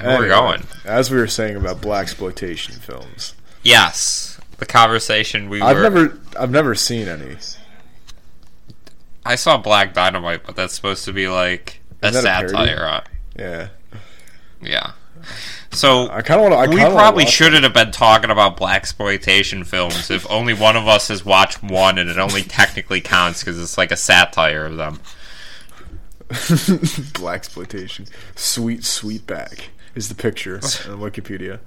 Where we're going. As we were saying about Blaxploitation films, Yes, the conversation we I've were. never, I've never seen any. I saw Black Dynamite, but that's supposed to be like a satire. on Yeah, Yeah. So I kind of want to. we probably shouldn't have been talking about Blaxploitation films if only one of us has watched one and it only technically counts because it's like a satire of them. Blaxploitation. Sweet Sweetback is the picture on Wikipedia.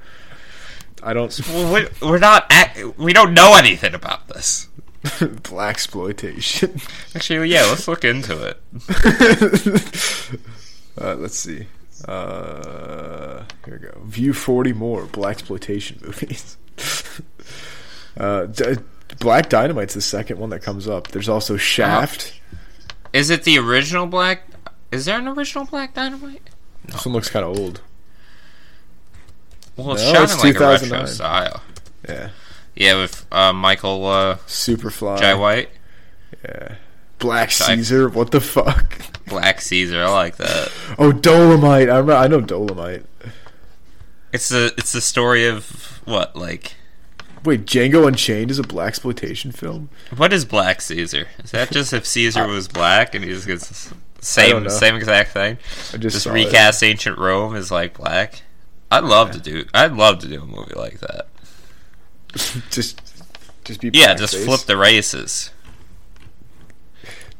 I don't Well, we- we're not. At, we don't know anything about this. Blaxploitation. Actually, yeah. Let's look into it. uh, let's see. Uh, here we go. View forty more Blaxploitation movies. uh, D- Black Dynamite's the second one that comes up. There's also Shaft. Is it the original Black? Is there an original Black Dynamite? This one looks kind of old. Well, it's No, shot it's in like a retro style. Yeah. Yeah, with uh, Michael uh, Superfly. Jai White, Yeah. Black Jai- Caesar. What the fuck? Black Caesar. I like that. Oh, Dolomite. I remember, I know Dolomite. It's the it's the story of what like Wait, Django Unchained is a Blaxploitation film. what is Black Caesar? Is that just if Caesar was black and he just gets same same exact thing? I just, Just recast ancient Rome as like black. I'd love to do. I'd love to do a movie like that. Just, just be. Yeah, just blackface. flip the races.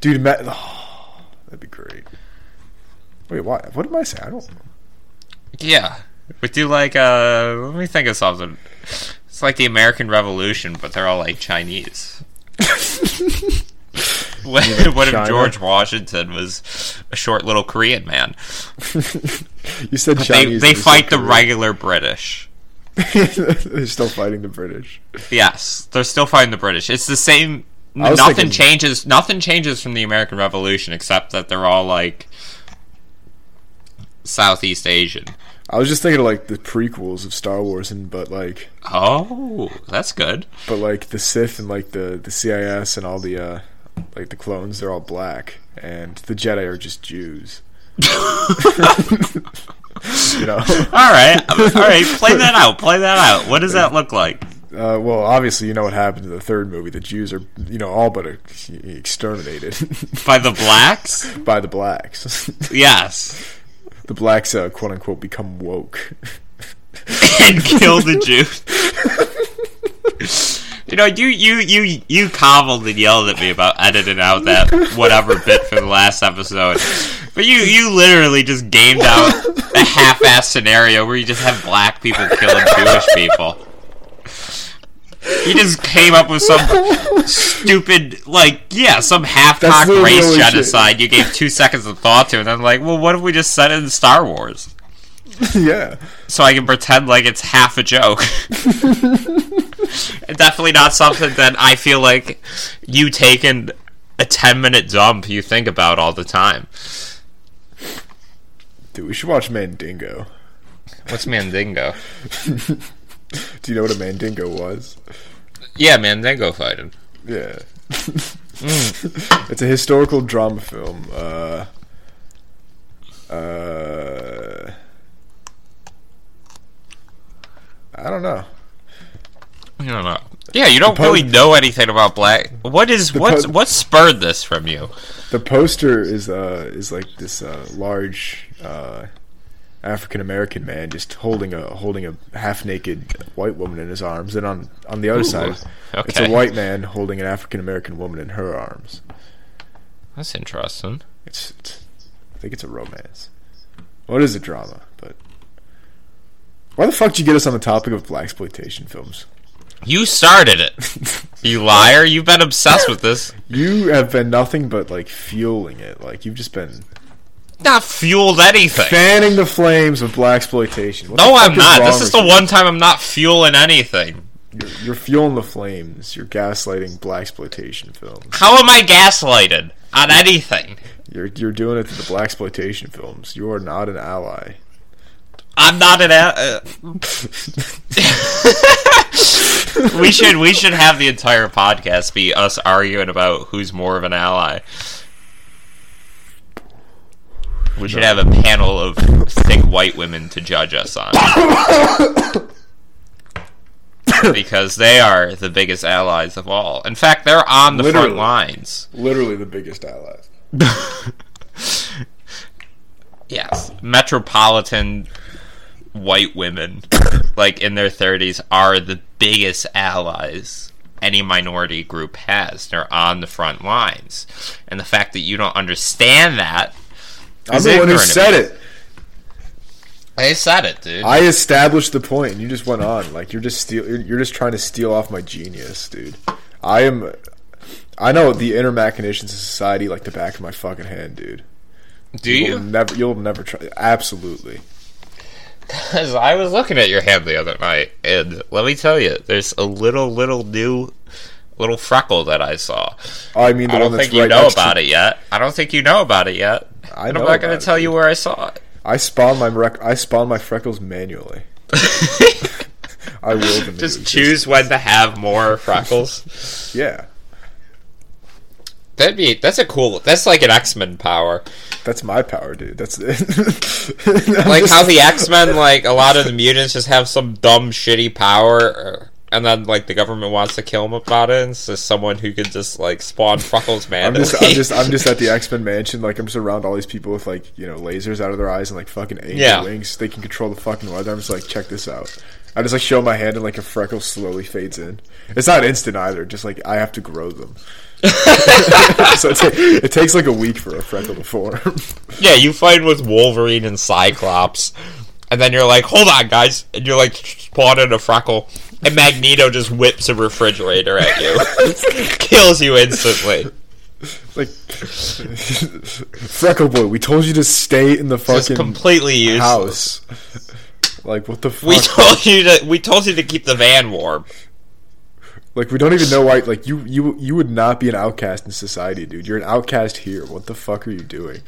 Dude, Matt. Oh, that'd be great. Wait, what? What am I saying? I don't. Yeah, we do like uh. Let me think of something. It's like the American Revolution, but they're all like Chinese. what what if George Washington was a short little Korean man? you said They Chinese. they you said fight the Korean. regular British. They're still fighting the British. Yes, they're still fighting the British. It's the same. Nothing thinking- changes. Nothing changes from the American Revolution except that they're all like Southeast Asian. I was just thinking of like the prequels of Star Wars, and but like, Oh, that's good. but like the Sith and like the the CIS and all the uh like the clones, they're all black, and the Jedi are just Jews. you know. All right, all right. Play that out. Play that out. What does that look like? Uh, well, obviously, you know what happened in the third movie. The Jews are, you know, all but exterminated By the blacks? by the blacks. Yes. the blacks, uh, quote unquote, become woke. and kill the Jews. You know, you you you you cobbled and yelled at me about editing out that whatever bit from the last episode, but you you literally just gamed out a half-ass scenario where you just have black people killing Jewish people. You just came up with some stupid, like, yeah, some half-cocked race only shit. genocide you gave two seconds of thought to, and I'm like, well, what if we just set it in Star Wars? yeah. so I can pretend like it's half a joke. Definitely not something that I feel like you taking a 10 minute dump you think about all the time. Dude, we should watch Mandingo. What's Mandingo? Do you know what a Mandingo was? Yeah, Mandingo fighting. Yeah. it's a historical drama film. Uh, uh, I don't know. I don't know. Yeah, you don't really know anything about black. What is The what's po- what spurred this from you? The poster is uh is like this uh, large uh, African American man just holding a holding a half naked white woman in his arms, and on on the other Ooh, side, it's a white man holding an African American woman in her arms. That's interesting. It's, it's I think it's a romance. What is a drama? But why the fuck did you get us on the topic of Blaxploitation films? You started it. You liar. You've been obsessed with this. You have been nothing but like fueling it. Like you've just been Not fueled anything. fanning the flames of Blaxploitation. No, I'm not. This is the you? one time I'm not fueling anything. You're, you're fueling the flames. You're gaslighting Blaxploitation films. How am I gaslighted on anything? You're you're doing it to the Blaxploitation films. You are not an ally. I'm not an. Uh, we should we should have the entire podcast be us arguing about who's more of an ally. We should have a panel of thick white women to judge us on. because they are the biggest allies of all. In fact, they're on the Literally. front lines. Literally the biggest allies. Yes. Metropolitan white women, like in their 30s, are the biggest allies any minority group has. They're on the front lines. And the fact that you don't understand that. I'm the one who said it. I said it, dude. I established the point, and you just went on. Like you're just steal. You're, you're just trying to steal off my genius, dude. I am. I know the inner machinations of society like the back of my fucking hand, dude. Do You'll you? never. You'll never try. Absolutely. Because I was looking at your hand the other night, and let me tell you, there's a little, little new, little freckle that I saw. Oh, I mean the I don't think you right know about to, it yet. I don't think you know about it yet. I know I'm not going to it, tell you where I saw it. I spawn my rec- I spawn my freckles manually. I will Just choose when to have more freckles. Yeah, That'd be that's a cool. That's like an X Men power. that's my power, dude. That's it. Like how the X Men, like a lot of the mutants, just have some dumb, shitty power, and then like the government wants to kill them about it. And it's just someone who can just like spawn freckles man. I'm just, I'm just, I'm just at the X Men mansion. Like, I'm just around all these people with like, you know, lasers out of their eyes and like fucking angel Yeah. wings. They can control the fucking weather. I'm just like, check this out. I just like show my hand and like a freckle slowly fades in. It's not instant either. Just like I have to grow them. so it, ta- it takes like a week for a freckle to form. Yeah, you fight with Wolverine and Cyclops, and then you're like, "Hold on, guys!" And you're like spawning a freckle, and Magneto just whips a refrigerator at you, kills you instantly. like freckle boy, we told you to stay in the Just fucking completely useless. house. Like what the fuck? We told you to. We told you to keep the van warm. Like we don't even know why. Like you, you, you would not be an outcast in society, dude. You're an outcast here. What the fuck are you doing?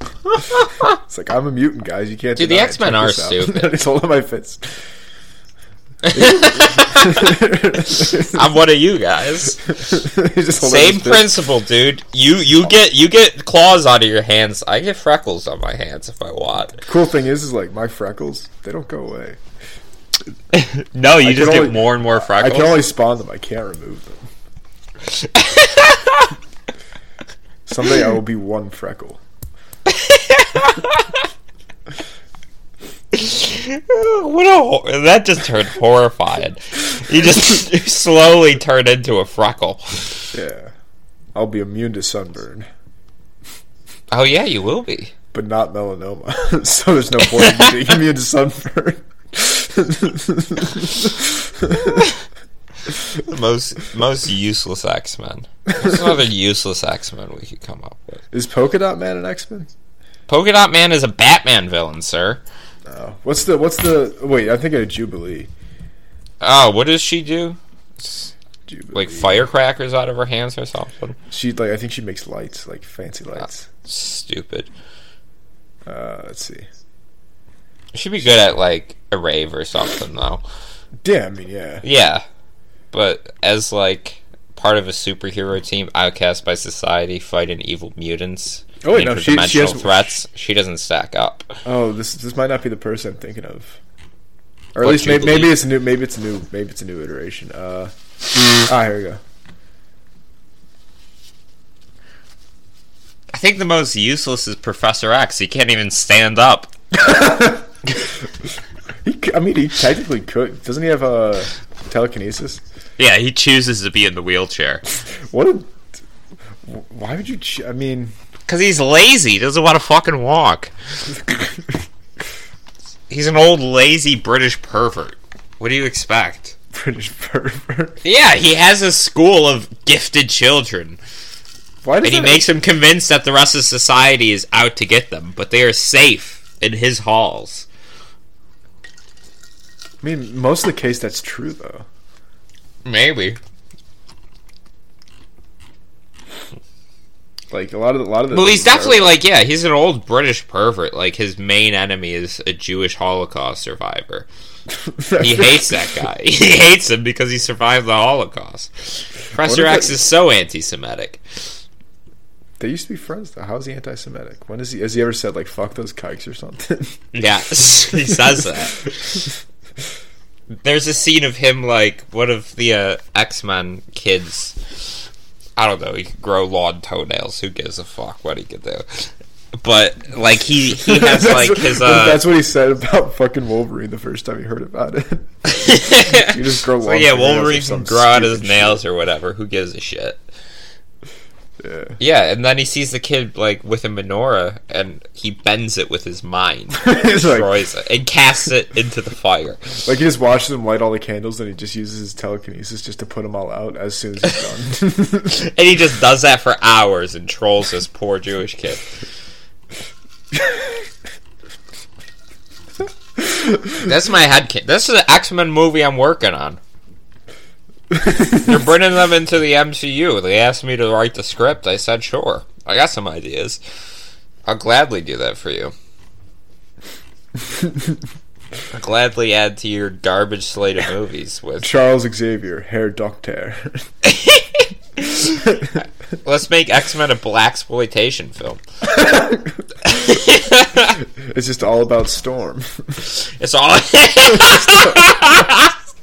it's like I'm a mutant, guys. You can't. Dude, the it. X-Men are stupid. it's all in my fits. I'm one of you guys. He's just holding Same principle, dude. You you get you get claws out of your hands. I get freckles on my hands if I want. Cool thing is, is like my freckles. They don't go away. No, you I just get only- more and more freckles. I can only spawn them. I can't remove them. Someday I will be one freckle. what a hor- that just turned horrifying. You just slowly turn into a freckle. Yeah, I'll be immune to sunburn. Oh yeah, you will be. but not melanoma. so there's no point in being immune to sunburn. Most most useless X Men. What's another useless X Men we could come up with? Is Polka Dot Man an X Men? Polka Dot Man is a Batman villain, sir. No. What's the what's the wait? I'm thinking of Jubilee. Oh, what does she do? Jubilee. Like firecrackers out of her hands or something? She like I think she makes lights, like fancy lights. Stupid. Uh, let's see. She'd be good at like a rave or something though. Yeah, I mean yeah. Yeah. But as like part of a superhero team outcast by society fighting evil mutants, Oh, wait, no, she- she has- threats, she doesn't stack up. Oh, this this might not be the person I'm thinking of. Or at What least maybe, maybe it's a new maybe it's a new maybe it's a new iteration. Uh, ah, here we go. I think the most useless is Professor X. He can't even stand up. He, I mean, he technically could. Doesn't he have uh, telekinesis? Yeah, he chooses to be in the wheelchair. What? A, why would you? Ch- I mean, Because he's lazy. He doesn't want to fucking walk. He's an old, lazy British pervert. What do you expect? British pervert. Yeah, he has a school of gifted children. Why does And he makes them convinced that the rest of society is out to get them, but they are safe in his halls. I mean, most of the case that's true though. Maybe. Like a lot of the, a lot of the. Well, he's definitely like, yeah, he's an old British pervert. Like, his main enemy is a Jewish Holocaust survivor. He hates that guy. He hates him because he survived the Holocaust. Professor X it- is so anti Semitic. they used to be friends though. How is he anti-Semitic? When is he has he ever said like "fuck those kikes" or something? Yeah, he says that. There's a scene of him like one of the uh, X Men kids. I don't know. He could grow lawn toenails. Who gives a fuck what he could do? But like he he has like his uh. that's what he said about fucking Wolverine the first time he heard about it. you just grow so yeah, Wolverine can grow out his nails or whatever. Who gives a shit? Yeah. Yeah, and then he sees the kid like with a menorah, and he bends it with his mind, It's like, destroys it, and casts it into the fire. like he just watches him light all the candles, and he just uses his telekinesis just to put them all out as soon as he's done. And he just does that for hours and trolls this poor Jewish kid. That's my head. Ca- this is an X Men movie I'm working on. They're bringing them into the MCU. They asked me to write the script. I said sure. I got some ideas. I'll gladly do that for you. I'll gladly add to your garbage slate of movies with. Charles Xavier, Herr Doctor. Let's make X Men a Blaxploitation film. it's just all about Storm. It's all.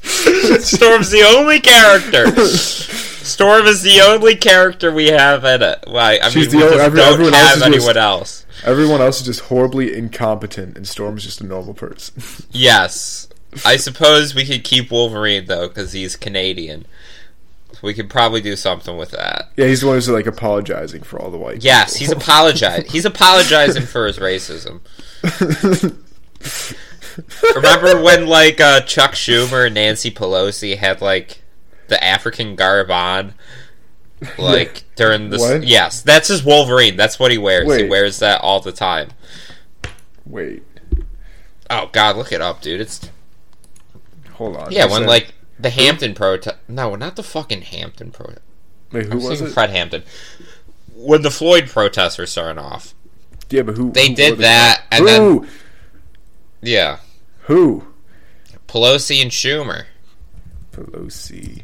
Storm's the only character. Storm is the only character we have in it. Why? I She's mean, the we only- just every- don't else have is anyone just- else. Everyone else is just horribly incompetent, and Storm's just a normal person. Yes, I suppose we could keep Wolverine though, because he's Canadian. We could probably do something with that. yeah, he's the one who's like apologizing for all the white. Yes, he's apologizing. He's apologizing for his racism. Remember when like uh, Chuck Schumer and Nancy Pelosi had like the African garb on, like during the What? yes, that's his Wolverine. That's what he wears. He wears that all the time. Wait, Oh God, look it up, dude. It's hold on. yeah, when said- like the Hampton protest. No, not the fucking Hampton protest. wait, who I'm was it? Fred Hampton. When the Floyd protests were starting off, Yeah, but who? they who did were the- that, and then Who? Yeah, Who? Pelosi and Schumer. Pelosi,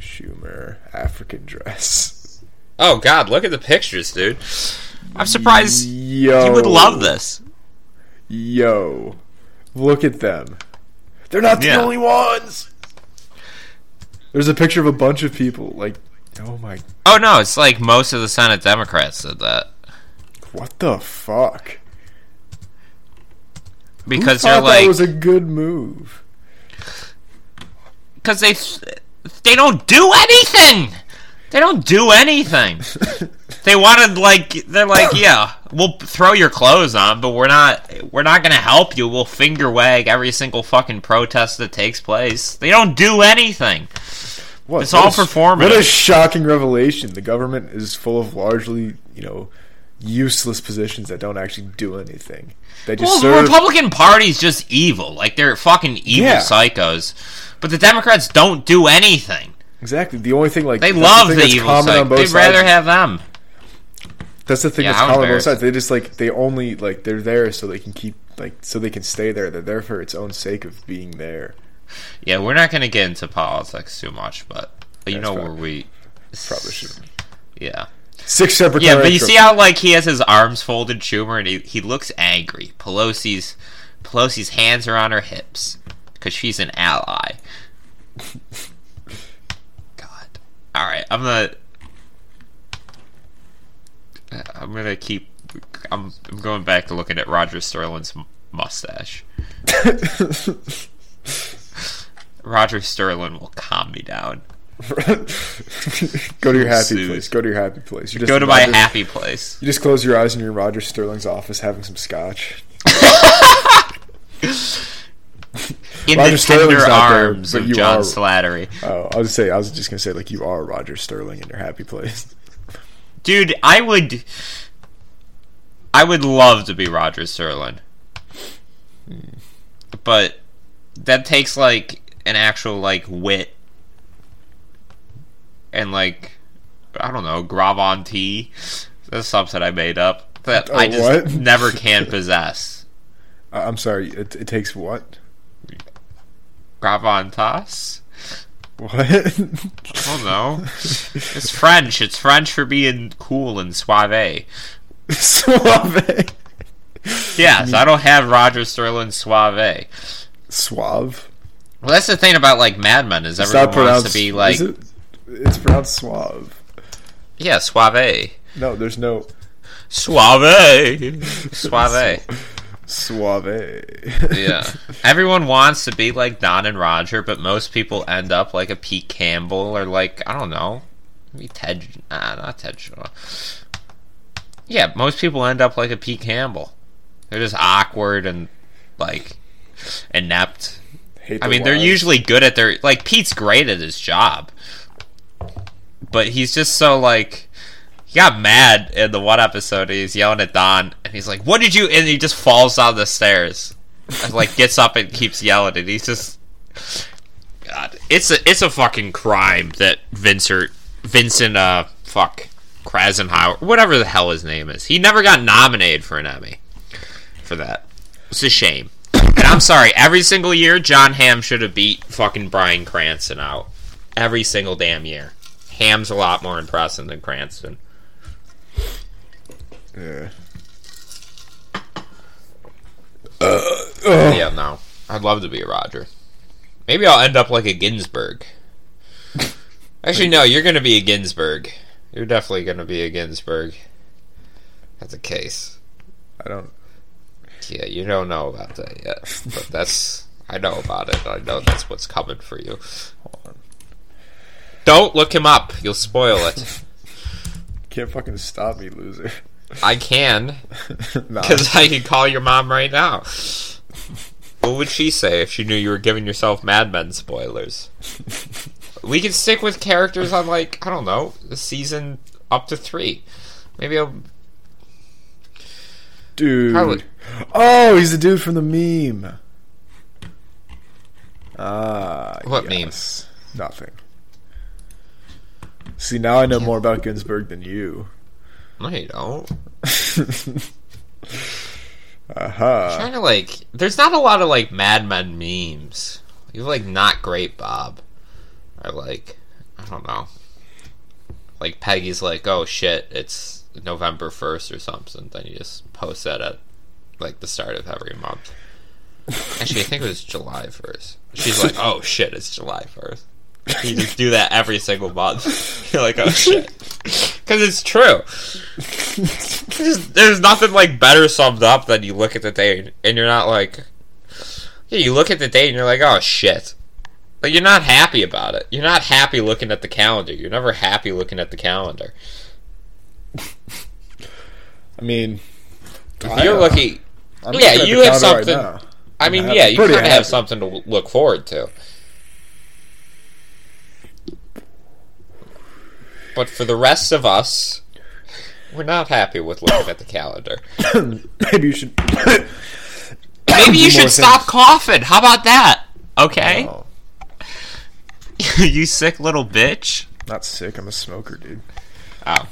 Schumer, African dress. Oh God, look at the pictures, dude. I'm surprised Yo, you would love this. Yo, look at them. They're not the Yeah. only ones. There's a picture of a bunch of people. Like, oh my, Oh no, it's like most of the Senate Democrats did that what the fuck? Because they're thought like that was a good move. because they they don't do anything. They don't do anything. they wanted like they're like yeah, we'll throw your clothes on, but we're not we're not gonna help you. We'll finger wag every single fucking protest that takes place. They don't do anything. What? It's what all a performative. What a shocking revelation! The government is full of largely, you know, useless positions that don't actually do anything. They just Well, serve. the Republican Party's just evil. Like they're fucking evil Yeah. psychos. But the Democrats don't do anything. exactly. The only thing, like They love the, that's evil psychos. They'd rather have them. That's the thing Yeah, that's common on both sides. They just like they only like they're there so they can keep like so they can stay there. They're there for its own sake of being there. Yeah, we're not going to get into politics too much, but you That's know fine. where we Probably should. Yeah. Six separate. Yeah, but you see how like he has his arms folded, Schumer, and he, he looks angry. Pelosi's Pelosi's hands are on her hips because she's an ally. God. All right, I'm gonna. Uh, I'm gonna keep. I'm, I'm going back to looking at Roger Sterling's mustache. Roger Sterling will calm me down. Go to your happy place. Go to your happy place. You're just Go to my Roger- happy place. You just close your eyes and you're in Roger Sterling's office having some scotch. In Roger the Sterling's tender not there, arms but of you John are- Slattery. Oh, I was say I was just gonna say like you are Roger Sterling in your happy place. Dude, I would I would love to be Roger Sterling. But that takes like an actual like wit and like I don't know, Gravon tea. That's something I made up that Oh, I just what? never can possess. I'm sorry. It, it takes what? Gravitas? What? I don't know. It's French. It's French for being cool and suave. Suave. Yes, I don't have Roger Sterling suave. Suave. Well, that's the thing about like Mad Men is everyone wants to be like is it? It's pronounced suave. yeah suave, No, there's no suave, suave. suave. Yeah, everyone wants to be like Don and Roger, but most people end up like a Pete Campbell or like I don't know, maybe Ted. Nah, not Ted Shaw. Yeah, most people end up like a Pete Campbell. They're just awkward and like inept. I mean, they're usually good at their like Pete's great at his job, but he's just so like he got mad in the one episode. He's yelling at Don, and he's like, "What did you?" And he just falls down the stairs, and like gets up and keeps yelling. And he's just God, it's a it's a fucking crime that Vincent Vincent uh fuck Krasenhauer whatever the hell his name is. He never got nominated for an Emmy for that. It's a shame. And I'm sorry, every single year John Hamm should have beat fucking Bryan Cranston out. Every single damn year. Hamm's a lot more impressive than Cranston. Yeah. Uh, yeah, no. I'd love to be a Roger. Maybe I'll end up like a Ginsberg. Actually, no, you're going to be a Ginsberg. You're definitely going to be a Ginsberg. That's a case. I don't. Yeah, you don't know about that yet. But that's. I know about it. I know that's what's coming for you. Don't look him up. You'll spoil it. Can't fucking stop me, loser. I can, nah. because I can call your mom right now. What would she say if she knew you were giving yourself Mad Men spoilers? We can stick with characters on, like, I don't know, the season up to three. Maybe I'll. Dude. Probably- Oh, he's the dude from the meme. Ah. What yes. Nothing. See, now I know more about Ginsberg than you. No, you don't. Aha. trying to, like. There's not a lot of, like, Mad Men memes. You have, like, Not Great Bob. Or, like, I don't know. Like, Peggy's like, oh shit, it's November 1st or something. Then you just post that at, like, the start of every month. Actually, I think it was July 1st. She's like, oh shit, it's July 1st. You just do that every single month. You're like, oh shit. Because it's true. There's, there's nothing like better summed up than you look at the day and you're not like, yeah, you look at the date and you're like, oh shit. But you're not happy about it. You're not happy looking at the calendar. You're never happy looking at the calendar. I mean, If you're am. looking, I'm yeah, you have calendar right something- now. I I'm mean, yeah, you kind of have something to look forward to. But for the rest of us, we're not happy with looking at the calendar. Maybe you should. Maybe you Do more should stop things. coughing. How about that? Okay, Oh, you sick little bitch. not sick. I'm a smoker, dude. Oh.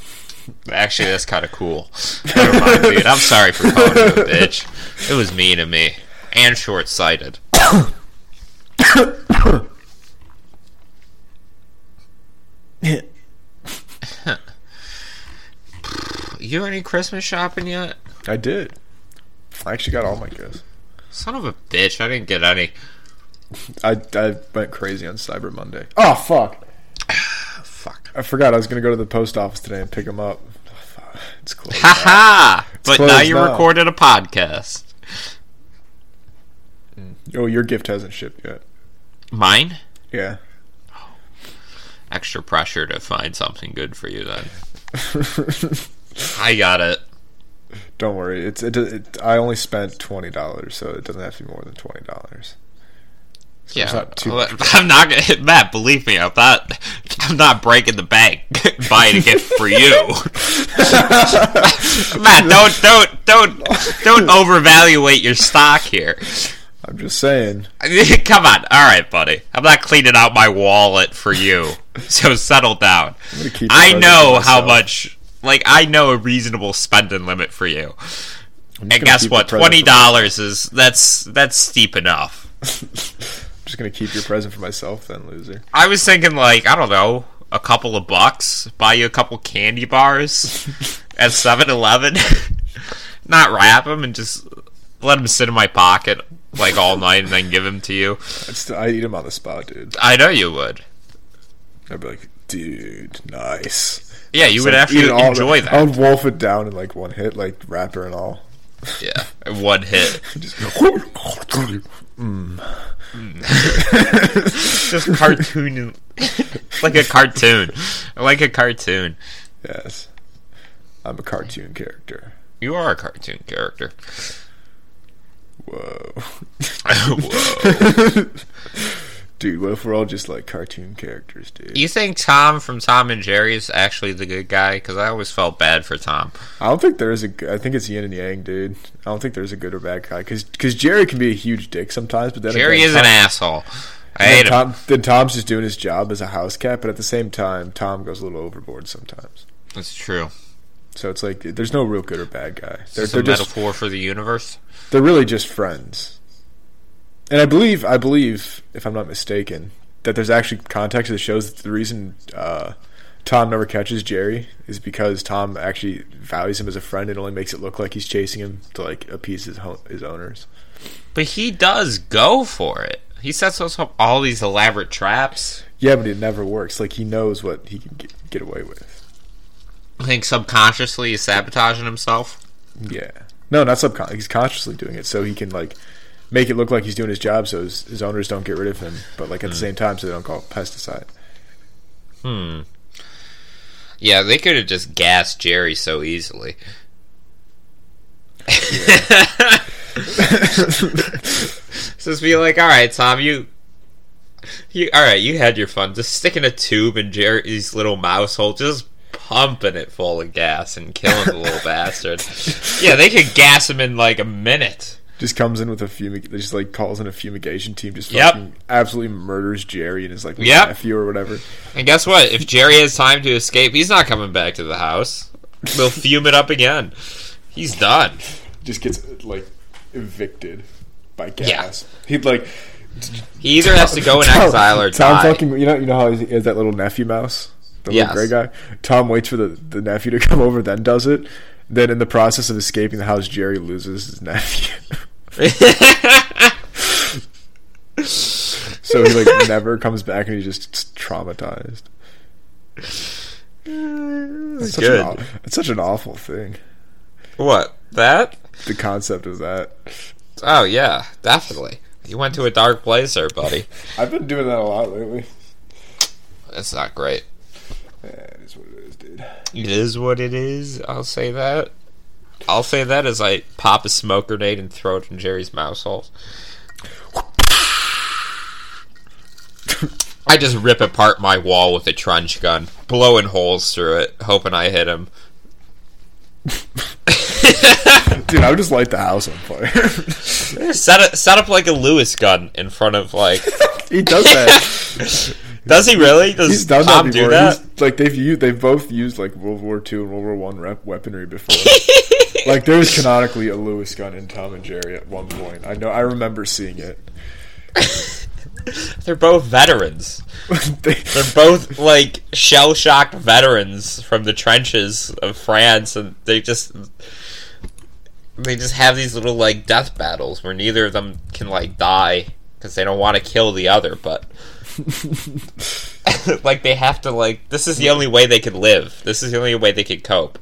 Actually, that's kind of cool. Never mind, dude. I'm sorry for calling you a bitch. It was mean of me. And short sighted. You any Christmas shopping yet? I did. I actually got all my gifts. Son of a bitch, I didn't get any. I, I went crazy on Cyber Monday. Oh fuck! Fuck. I forgot I was gonna go to the post office today and pick them up. It's closed. Ha ha! But now you now. recorded a podcast. oh, your gift hasn't shipped yet. Mine? Yeah. Extra pressure to find something good for you then. I got it. Don't worry. It's it, it. I only spent twenty dollars, so it doesn't have to be more than twenty dollars. Yeah, not I'm not gonna. hit Matt, believe me, I'm not. I'm not breaking the bank buying a gift for you. Matt, don't don't don't don't overvaluate your stock here. I'm just saying. Come on, all right, buddy. I'm not cleaning out my wallet for you, so settle down. I'm gonna keep. the I know how much. Like I know a reasonable spending limit for you. And guess what? Twenty dollars is that's that's steep enough. I'm just gonna keep your present for myself, then, loser. I was thinking like I don't know, a couple of bucks, buy you a couple candy bars at 7-Eleven, not wrap them and just let them sit in my pocket like all night and then give them to you. I'd, I'd eat them on the spot, dude. I know you would. I'd be like, dude, nice. Yeah, you would like, actually eat it all- enjoy that. I would wolf it down in like one hit, like wrapper and all. Yeah, one hit. Just mm. Just cartoon, like a cartoon, like a cartoon. yes, I'm a cartoon character. You are a cartoon character. Whoa, Whoa. dude, what if we're all just like cartoon characters, dude? You think Tom from Tom and Jerry is actually the good guy? Because I always felt bad for Tom. I don't think there is a. I think it's yin and yang, dude. I don't think there's a good or bad guy because because Jerry can be a huge dick sometimes, but then Jerry again, is an asshole. I then hate him. Then Tom's just doing his job as a house cat, but at the same time, Tom goes a little overboard sometimes. That's true. So it's like there's no real good or bad guy. They're, It's they're a just metaphor for the universe. they're really just friends. And I believe I believe if I'm not mistaken that there's actually context that shows that the reason uh, Tom never catches Jerry is because Tom actually values him as a friend and only makes it look like he's chasing him to like appease his ho- his owners. But he does go for it. He sets us up all these elaborate traps. Yeah, but it never works. Like he knows what he can get, get away with. I think subconsciously he's sabotaging himself. Yeah. No, not subconscious. He's consciously doing it so he can like make it look like he's doing his job, so his, his owners don't get rid of him. But like at the same time, so they don't call it pesticide. Hmm. Yeah, they could have just gassed Jerry so easily. just be like, all right, Tom, you, you, all right, you had your fun. Just sticking a tube in Jerry's little mouse hole, just pumping it full of gas and killing the little bastard. Yeah, they could gas him in like a minute. Just comes in with a fumig. They just like calls in a fumigation team. Just Yep. fucking absolutely murders Jerry and his like Yep. nephew or whatever. And guess what? If Jerry has time to escape, he's not coming back to the house. They'll fume it up again. He's done. Just gets like evicted by gas. He'd like He either has to go in Tom- exile or Tom die. fucking. You know, you know how he has that little nephew mouse, the Yes. gray guy. Tom waits for the the nephew to come over, then does it. Then, in the process of escaping the house, Jerry loses his nephew. so he like never comes back, and he's just traumatized. It's such, good. An, it's such an awful thing. what? That? The concept of that. Oh yeah, definitely. You went to a dark place there, buddy. I've been doing that a lot lately. That's not great. It is what it is, dude. It is what it is. I'll say that. I'll say that as I pop a smoke grenade and throw it in Jerry's mouse hole. I just rip apart my wall with a trench gun, blowing holes through it, hoping I hit him. Dude, I would just light the house on fire. Set it, set up like a Lewis gun in front of like. he does that. Does he really? Does He's done Tom that do before. that? He's- like they've used, they've both used like World War II and World War One rep weaponry before. like there was canonically a Lewis gun in Tom and Jerry at one point. I know. I remember seeing it. They're both veterans. They- They're both like shell shocked veterans from the trenches of France, and they just they just have these little like death battles where neither of them can like die because they don't want to kill the other, but like they have to like this is the only way they could live. This is the only way they could cope.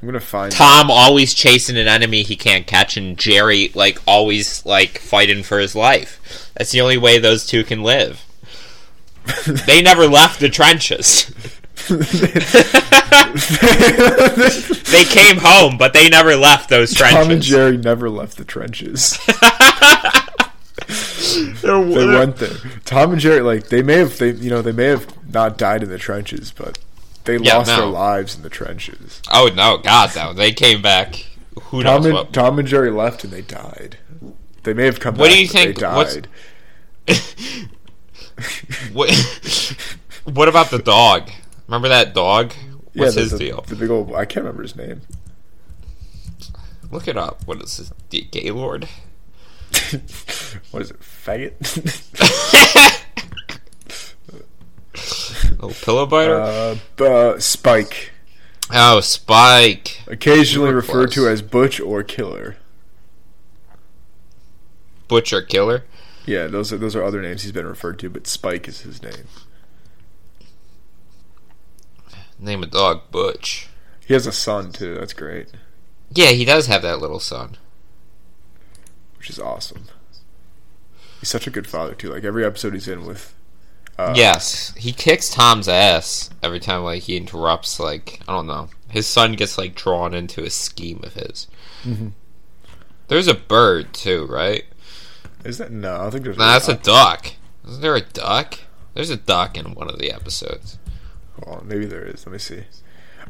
I'm gonna find. Tom always chasing an enemy he can't catch, and Jerry like always like fighting for his life. That's the only way those two can live. They never left the trenches. They came home, but they never left those trenches. Tom and trenches. Jerry never left the trenches. They're- they went there. Tom and Jerry, like they may have, they you know, they may have not died in the trenches, but they Yeah, lost their lives in the trenches. oh no, God no! They came back. Who Tom knows and what? Tom and Jerry left and they died. They may have come back. What back. do you but think- They died. What? what about the dog? Remember that dog? What's the, his the, deal? The big old. I can't remember his name. Look it up. What is his D- Gaylord? What is it, faggot? Oh, pillow biter. uh, uh, Spike, oh, Spike. occasionally referred to as Butch or Killer. Butcher killer. Yeah, those are those are other names he's been referred to, but Spike is his name. Name a dog Butch. He has a son too. That's great, Yeah, he does have that little son. Which is awesome. He's such a good father too. Like every episode he's in with. Uh, yes, he kicks Tom's ass every time like he interrupts. Like I don't know, his son gets like drawn into a scheme of his. Mhm. There's a bird too, right? Is that no? I think there's. No, that's a duck. Isn't there a duck? There's a duck in one of the episodes. Hold on, maybe there is. Let me see.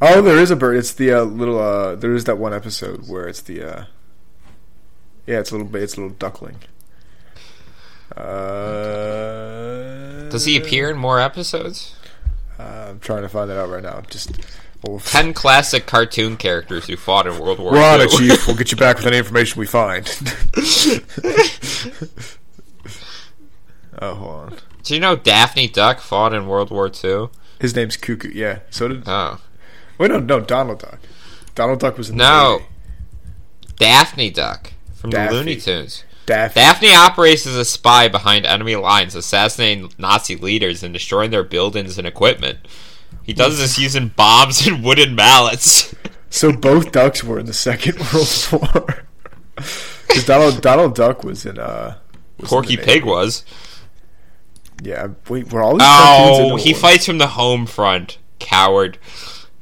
Oh, there is a bird. It's the uh, little. Uh, there is that one episode where it's the. Yeah, it's a little. It's a little duckling. Uh, Does he appear in more episodes? Uh, I'm trying to find that out right now. Just. We'll, Ten classic cartoon characters who fought in World War we're on it, Chief. We'll get you back with any information we find. oh, hold on. Do you know Daphne Duck fought in World War II? His name's Cuckoo. Yeah. So did. Oh. Wait, no, no. Donald Duck. Donald Duck was in the No. Daphne Duck from Daffy. the Looney Tunes. Daffy. Daphne operates as a spy behind enemy lines, assassinating Nazi leaders and destroying their buildings and equipment. He does this using bombs and wooden mallets. So both ducks were in the Second World War. Because Donald Donald Duck was in uh. was in Porky the Pig was. Yeah. Wait, were all in Oh, he war? fights from the home front. Coward.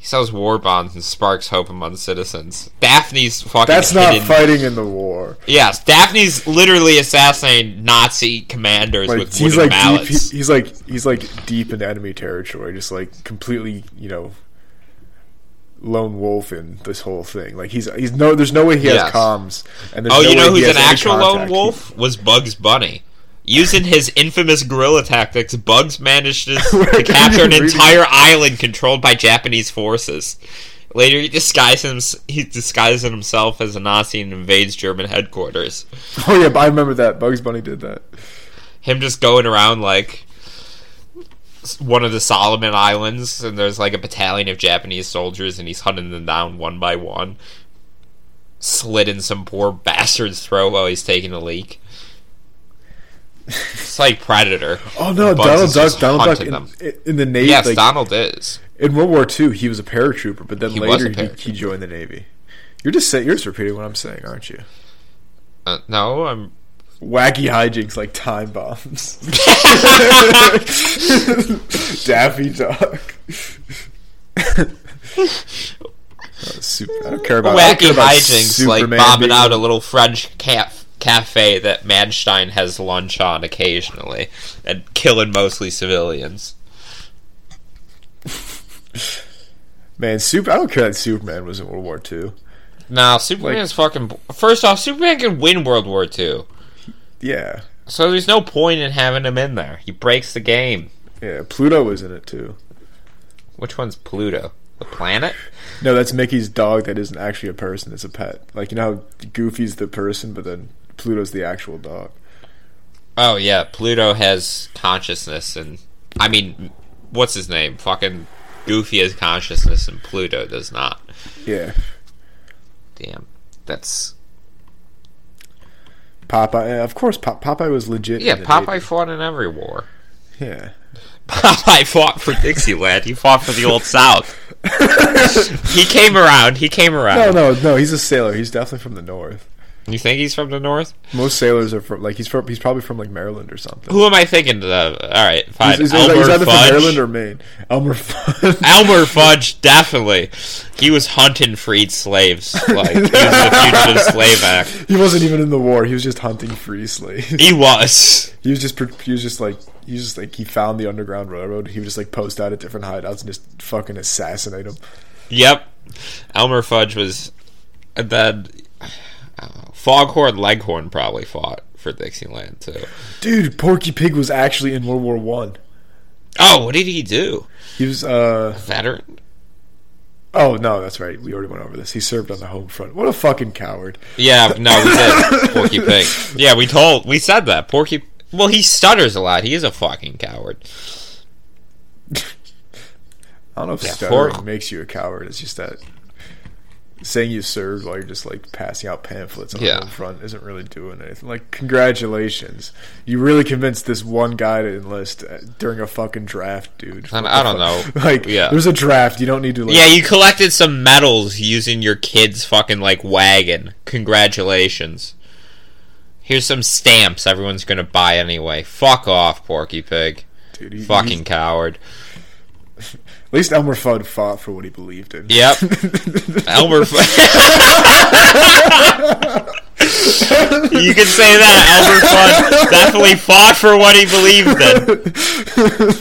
He sells war bonds and sparks hope among citizens. Daphne's fucking That's not hidden- fighting in the war. Yes, Daphne's literally assassinating Nazi commanders Like with he's wooden like deep, mallets. he- he's like he's like deep in enemy territory, just like completely, you know, lone wolf in this whole thing. Like he's he's no, there's no way he has Yes. comms. And Oh, no you know who's an actual lone wolf? Was Bugs Bunny. Using his infamous guerrilla tactics, Bugs manages to, Where to did capture an entire island controlled by Japanese forces. Later, he disguises him, he disguises himself as a Nazi and invades German headquarters. Oh yeah, I remember that Bugs Bunny did that. Him just going around like one of the Solomon Islands, and there's like a battalion of Japanese soldiers, and he's hunting them down one by one, Slit in some poor bastard's throat while he's taking a leak. It's like Predator. Oh no, Donald Duck, Donald Duck in, in the Navy. Yes, like, Donald is. in World War II, he was a paratrooper, but then He later he, he joined the Navy. You're just say, you're just repeating what I'm saying, aren't you? Uh, no, I'm. Wacky hijinks like time bombs. Daffy Duck. Super, I don't care about Wacky hijinks like bombing being- out a little French caf- cafe that Manstein has lunch on occasionally and killing mostly civilians. Man, super. I don't care that Superman was in World War II. Nah, Superman's fucking. First off, Superman can win World War II. Yeah, So there's no point in having him in there. He breaks the game. yeah. Pluto was in it too. Which one's Pluto? The planet? No, that's Mickey's dog. That isn't actually a person. It's a pet. Like you know how Goofy's the person, but then Pluto's the actual dog. Oh yeah, Pluto has consciousness, and I mean, what's his name? Fucking Goofy has consciousness, and Pluto does not. Yeah, Damn, that's Popeye. Of course, Pop- Popeye was legit. yeah. Popeye Navy. fought in every war. Yeah. Popeye fought for Dixieland. He fought for the Old South. he came around. He came around. No, no, no. He's a sailor. He's definitely from the north. You think he's from the North? Most sailors are from like he's from. He's probably from like Maryland or something. Who am I thinking of? All right, fine. He's, he's, Elmer he's either from Fudge. Maryland or Maine. Elmer Fudge. Elmer Fudge, definitely. He was hunting freed slaves. Like, he was the Fugitive Slave Act. he wasn't even in the war. He was just hunting free slaves. He was. He was just he was just like he was just like he found the underground railroad. He would just like post out at different hideouts and just fucking assassinate them. Yep. Elmer Fudge was. And then. Uh, Foghorn Leghorn probably fought for Dixieland, too. Dude, Porky Pig was actually in World War One. Oh, what did he do? He was uh Veteran? Oh no, that's right. We already went over this. He served on the home front. What a fucking coward. Yeah, no, we did. Porky Pig. Yeah, we told, we said that. Porky. Well, he stutters a lot. He is a fucking coward. I don't know if Yeah, stuttering makes you a coward. It's just that saying you served while you're just like passing out pamphlets on Yeah. the home front isn't really doing anything. Like, congratulations, you really convinced this one guy to enlist uh, during a fucking draft, dude. I- I don't fuck? know. Like, Yeah. there's a draft. You don't need to. Like, Yeah, you collected some medals using your kid's fucking, like, wagon. Congratulations. Here's some stamps everyone's gonna buy anyway. Fuck off, Porky Pig. dude, he- Fucking coward. At least Elmer Fudd fought for what he believed in. Yep. Elmer. F- you can say that Elmer Fudd definitely fought for what he believed in.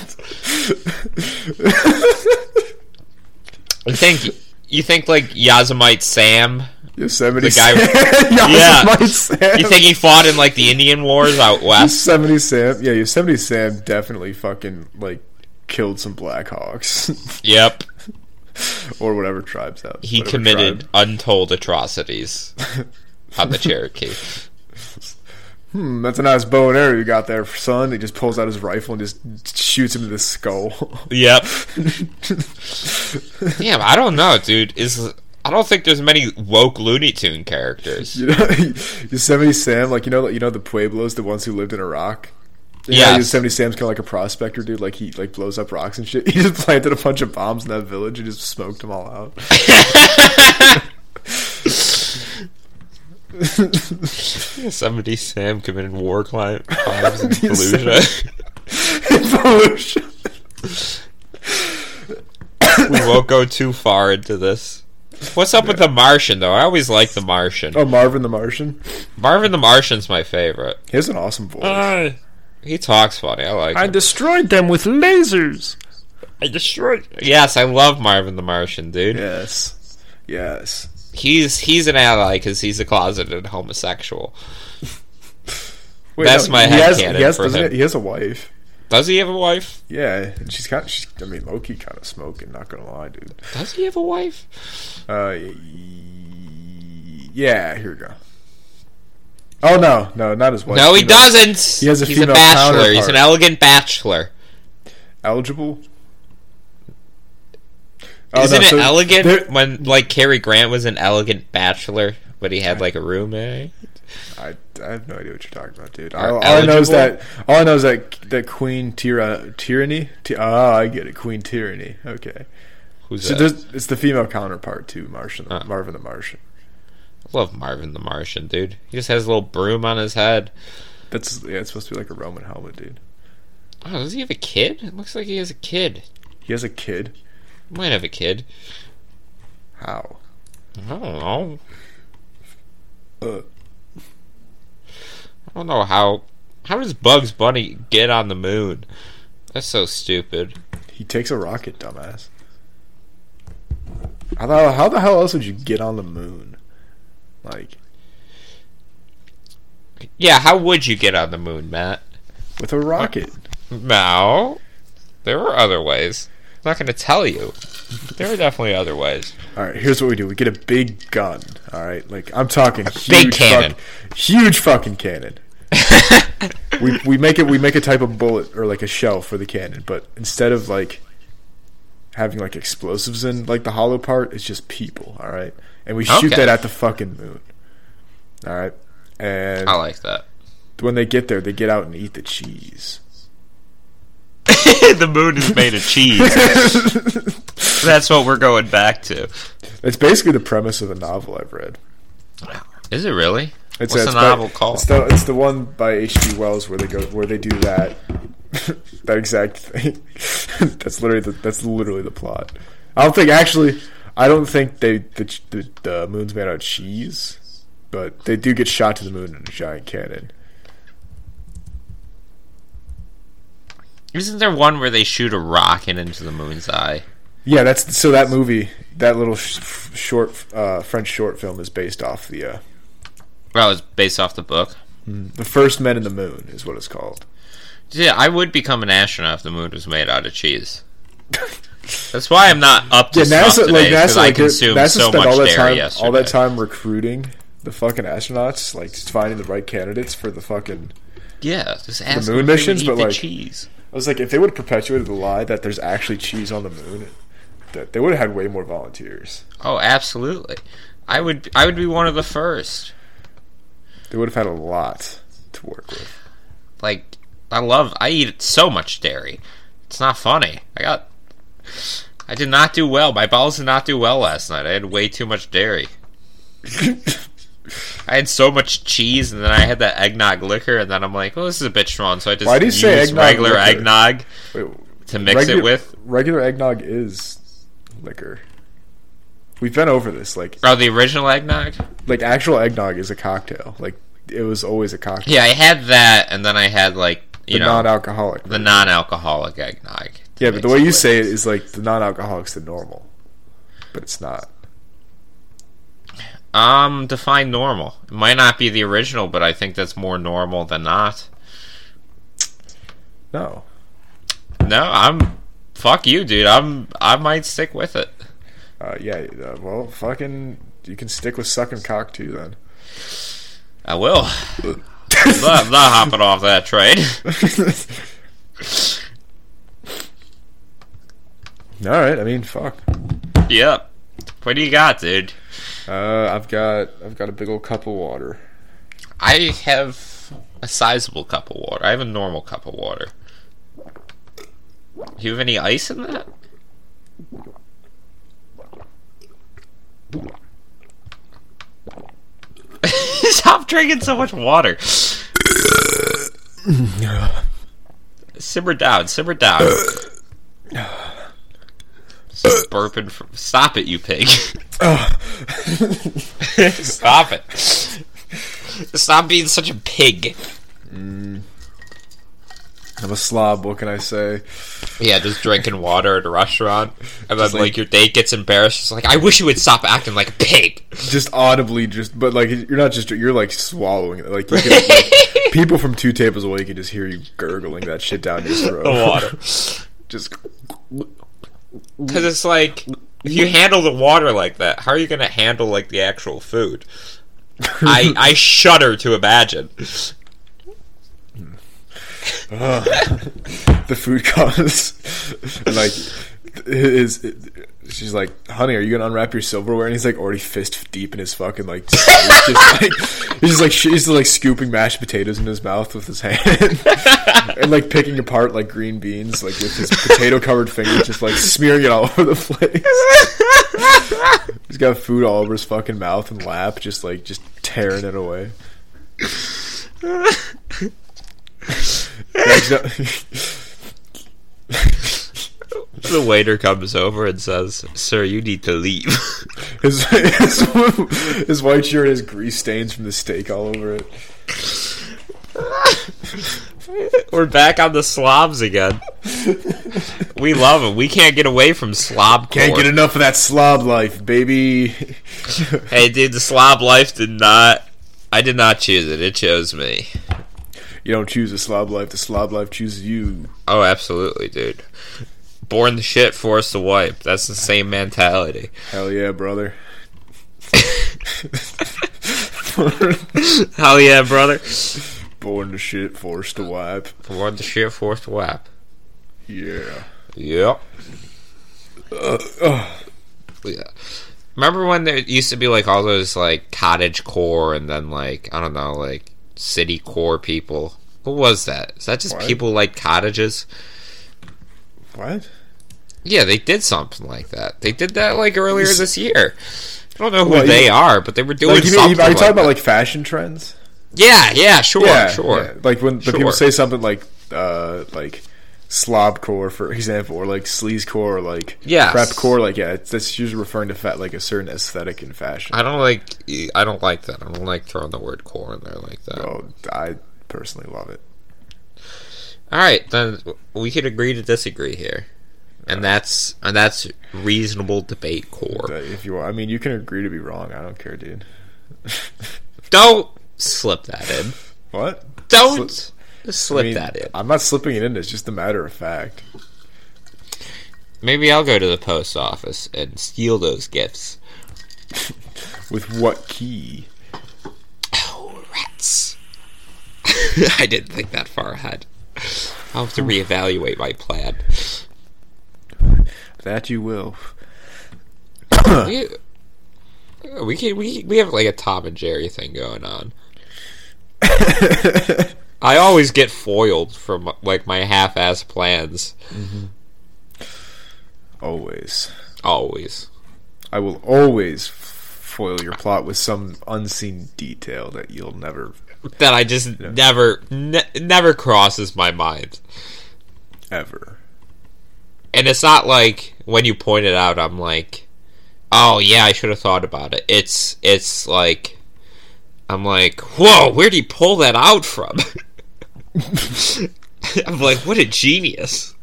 You think you think like Yazamite Sam? Yosemite The guy- Sam. Yeah. Sam. You think he fought in like the Indian Wars out west? Yosemite Sam? Yeah, Yosemite Sam definitely fucking like killed some Black Hawks Yep. or whatever tribes out. He committed tribe. untold atrocities on the Cherokee. Hmm, that's a nice bow and arrow you got there, son. He just pulls out his rifle and just shoots him in the skull. Yep. Damn, I don't know, dude. Is I don't think there's many woke Looney Tune characters. You know, Yosemite Sam, like you know, you know the Pueblos, the ones who lived in Iraq. Yeah, Yes. Yosemite Sam's kind of like a prospector, dude. Like he like blows up rocks and shit. He just planted a bunch of bombs in that village and just smoked them all out. Somebody Sam committed war crime- crimes in Yes. Fallujah. Fallujah. we won't go too far into this. What's up with the Martian though? I always like the Martian. oh, Marvin the Martian. Marvin the Martian's my favorite. He has an awesome voice. I, He talks funny. I like I him. destroyed them with lasers. I destroyed. Yes, I love Marvin the Martian, dude. yes, yes. He's he's an ally because he's a closeted homosexual. Wait, That's my he has, headcanon he has, for doesn't him. he? he has a wife. Does he have a wife? Yeah, and she's kind. Of, she's. I mean, lowkey kind of smoking. Not gonna lie, dude. Does he have a wife? Uh, yeah. Here we go. Oh no, no, not his wife. no, he female. doesn't. He has a He's a female bachelor. He's an elegant bachelor. Eligible. Oh, Isn't no, it so elegant there- when like Cary Grant was an elegant bachelor, but he had like a roommate? I, I have no idea what you're talking about, dude. Are All, I know is that all I know is that that Queen Tyra, Tyranny. Ty- Ah, I get it. Queen Tyranny. Okay. Who's So that? it's the female counterpart to Martian, Ah. Marvin the Martian. I love Marvin the Martian, dude. He just has a little broom on his head. That's yeah. It's supposed to be like a Roman helmet, dude. Oh, does he have a kid? It looks like he has a kid. He has a kid. Might have a kid. How? I don't know. Uh, I don't know how. How does Bugs Bunny get on the moon? That's so stupid. he takes a rocket, dumbass. How the, how the hell else would you get on the moon? Like Yeah, how would you get on the moon, Matt? with a rocket? No. There are other ways. I'm not going to tell you. There are definitely other ways. All right, here's what we do: we get a big gun. All right, like I'm talking huge big cannon. fuck- huge fucking cannon. we we make it we make a type of bullet or like a shell for the cannon, but instead of like having like explosives in like the hollow part, it's just people. All right, and we shoot Okay. that at the fucking moon. All right, and I like that. when they get there, they get out and eat the cheese. the moon is made of cheese. That's what we're going back to. It's basically the premise of a novel I've read. Is it really? It's What's it's the by- novel called? It's the, it's the one by H.G. Wells where they go where they do that that exact thing. that's literally the, that's literally the plot. I don't think actually. I don't think they the, the the moon's made out of cheese, but they do get shot to the moon in a giant cannon. Isn't there one where they shoot a rocket into the moon's eye? Yeah, that's so that movie, that little sh- short uh, French short film is based off the uh, Well, it's based off the book. the first Men in the Moon is what it's called. Yeah, I would become an astronaut if the moon was made out of cheese. That's why I'm not up to Yeah, stuff NASA, today. like NASA, I like consumed NASA so spent much all that dairy time, yesterday. all that time recruiting the fucking astronauts, like just finding the right candidates for the fucking. Yeah, just ask moon missions, but, like- cheese. I was like, if they would have perpetuated the lie that there's actually cheese on the moon, that they would have had way more volunteers. Oh, absolutely. I would. I would be one of the first. They would have had a lot to work with. Like, I love. I eat so much dairy. It's not funny. I got. I did not do well. My bowels did not do well last night. I had way too much dairy. I had so much cheese, and then I had that eggnog liquor, and then I'm like, "Well, this is a bit strong," so I just Why do you used say eggnog regular liquor? eggnog Wait, to mix regular, it with. regular eggnog is liquor. We've been over this. Like, Oh, the original eggnog. like actual eggnog is a cocktail. Like, it was always a cocktail. Yeah, I had that, and then I had like you the know non-alcoholic. the non-alcoholic eggnog. Yeah, but the way you with. say it is like the non-alcoholic's the normal, but it's not. Um, define normal. It might not be the original, but I think that's more normal than not. No, No, I'm. Fuck you, dude. I'm. I might stick with it. uh, yeah. Uh, well, fucking, you can stick with sucking cock too. Then. I will. not, not hopping off that train. All right. I mean, fuck. yep. What do you got, dude? Uh, I've got I've got a big old cup of water. I have a sizable cup of water. I have a normal cup of water. Do you have any ice in that? Stop drinking so much water. simmer down, simmer down. Stop burping. From, stop it, you pig. Stop it. Stop being such a pig. Mm. I'm a slob. What can I say? Yeah, just drinking water at a restaurant, and then like, like- your date gets embarrassed. It's like, I wish you would stop acting like a pig. Just audibly, just but like you're not just you're like swallowing it. Like, can, like people from two tables away can just hear you gurgling that shit down your throat. The water, just because it's like if you handle the water like that, how are you going to handle like the actual food? I I shudder to imagine. the food comes like his she's like honey are you gonna unwrap your silverware? And he's like already fist deep in his fucking like he's just like he's just like sh- he's just, like scooping mashed potatoes in his mouth with his hand and like picking apart like green beans like with his potato covered fingers just like smearing it all over the place. He's got food all over his fucking mouth and lap just like just tearing it away. He's not- The waiter comes over and says, "Sir, you need to leave." His, his, his white shirt has grease stains from the steak all over it. We're back on the slobs again. we love them. We can't get away from slob. Can't get enough of that slob life, baby. Hey, dude, the slob life did not. I did not choose it. It chose me. You don't choose the slob life, the slob life chooses you. Oh, absolutely, dude. Born the shit, forced to wipe. That's the same mentality. Hell yeah, brother. Hell yeah, brother. Born to shit, forced to wipe. Born the shit, forced to wipe. Yeah. Yep. Ugh. Yeah. Remember when there used to be like all those like cottage core and then like I don't know like city core people? What was that? Is that just What? people like cottages? What? Yeah, they did something like that. They did that like earlier this year. I don't know who Well, they are, but they were doing Like, you mean, something. are you talking like about that. like fashion trends? Yeah, yeah, sure, yeah, sure. yeah. Like when the Sure. people say something like, uh, like slobcore, for example, or like sleazecore, or like Yes. prepcore. Like, yeah, it's, that's usually referring to fat, like a certain aesthetic in fashion. I don't like. I don't like that. I don't like throwing the word core in there like that. Oh, I personally love it. All right, then we could agree to disagree here, and that's and that's reasonable debate core. If you want, I mean, you can agree to be wrong. I don't care, dude. Don't slip that in. what? Don't slip I mean, that in. I'm not slipping it in. It's just a matter of fact. maybe I'll go to the post office and steal those gifts. With what key? Oh, rats! I didn't think that far ahead. I'll have to reevaluate my plan. That you will. we, we can we we have like a Tom and Jerry thing going on. I always get foiled from like my half-ass plans. Mm-hmm. Always. Always. I will always foil your plot with some unseen detail that you'll never That I just never ne- never crosses my mind. ever. And it's not like when you point it out I'm like, "Oh yeah, I should have thought about it." It's it's like I'm like, "Whoa, where'd he pull that out from?" I'm like, "What a genius."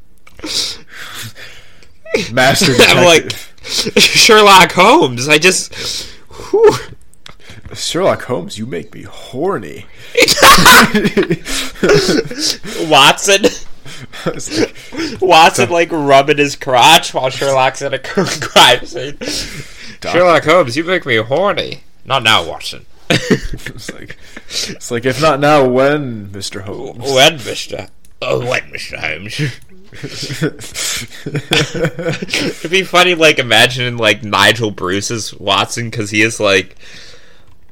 Master I'm like detective. Sherlock Holmes. I just whew. Sherlock Holmes, you make me horny. Watson like, Watson like rubbing his crotch while Sherlock's at a crime scene. Sherlock Holmes, you make me horny. Not now, Watson. it's like, it's like if not now, when, Mister Holmes? when, Mister? Oh, when, Mister Holmes? It'd be funny, like imagining like Nigel Bruce's Watson because he is like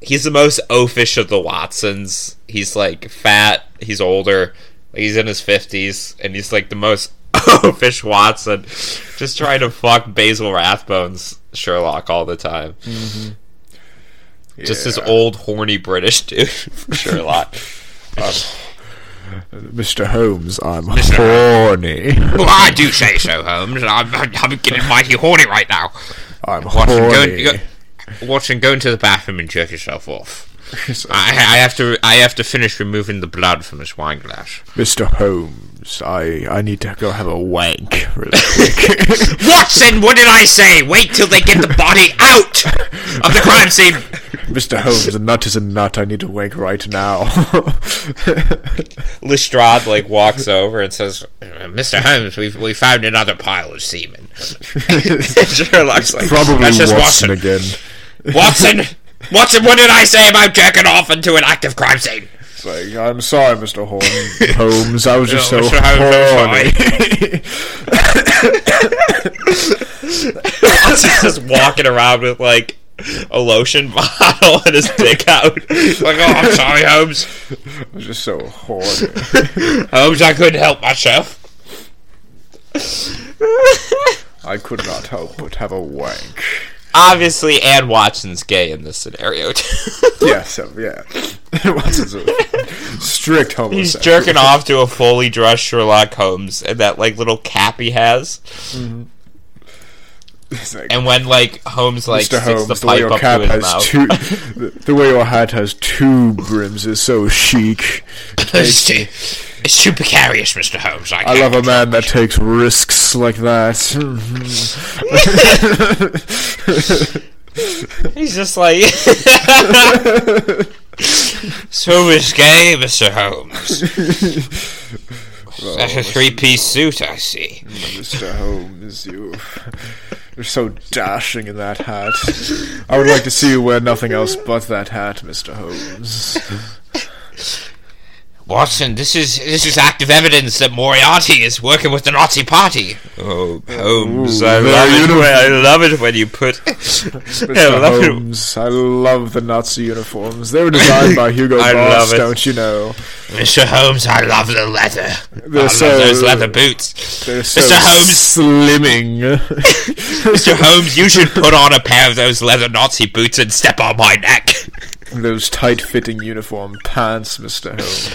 he's the most oafish of the Watsons. He's like fat. He's older. He's in his fifties, and he's like the most oafish Watson, just trying to fuck Basil Rathbone's Sherlock all the time. Mm-hmm. Just this old horny British dude, Sherlock. Um, Mr. Holmes, I'm Mr. horny. well, I do say so, Holmes. I'm, I'm getting mighty horny right now. I'm Watson, go, horny. go, Watson, go into the bathroom and jerk yourself off. I, I have to. I have to finish removing the blood from this wine glass. Mr. Holmes, I I need to go have a wank really quick. Watson, what did I say? Wait till they get the body out of the crime scene. Mr. Holmes, a nut is a nut. I need to wank right now. Lestrade like walks over and says, "Mr. Holmes, we've we found another pile of semen." Sherlock's like, Probably "That's just Watson Watson." again. Watson, Watson, what did I say about jerking off into an active crime scene? It's like, I'm sorry, Mr. Holmes. Holmes, I was just so horny. Just walking around with like a lotion bottle and his dick out. Like, oh, I'm sorry, Holmes. I was just so horny. Holmes, I couldn't help myself. I could not help but have a wank. Obviously, Anne Watson's gay in this scenario. Yeah, so yeah. Watson's a strict homosexual. He's jerking off to a fully dressed Sherlock Holmes and that like little cap he has. Mm-hmm. It's like, And when like Holmes like Mr. sticks Holmes, the the, way pipe your up cap has mouth. two, the, the way your hat has two brims is so chic. It's too precarious, Mr. Holmes. I, I love a man that takes risks like that. He's just like so risque, Mr. Holmes. That's a three-piece suit, I see. Mr. Holmes, you. You're so dashing in that hat. I would like to see you wear nothing else but that hat, Mr. Holmes. Watson, this is this is active evidence that Moriarty is working with the Nazi Party. Oh, Holmes, Ooh, I love it. uniform. When, I love it when you put. Mr. I love it. Holmes, I love the Nazi uniforms. They were designed by Hugo I Boss, love it. don't you know? Mr. Holmes, I love the leather. I love those leather boots. They're so Mr. Holmes, slimming. Mr. Holmes, you should put on a pair of those leather Nazi boots and step on my neck. Those tight-fitting uniform pants, Mr. Holmes.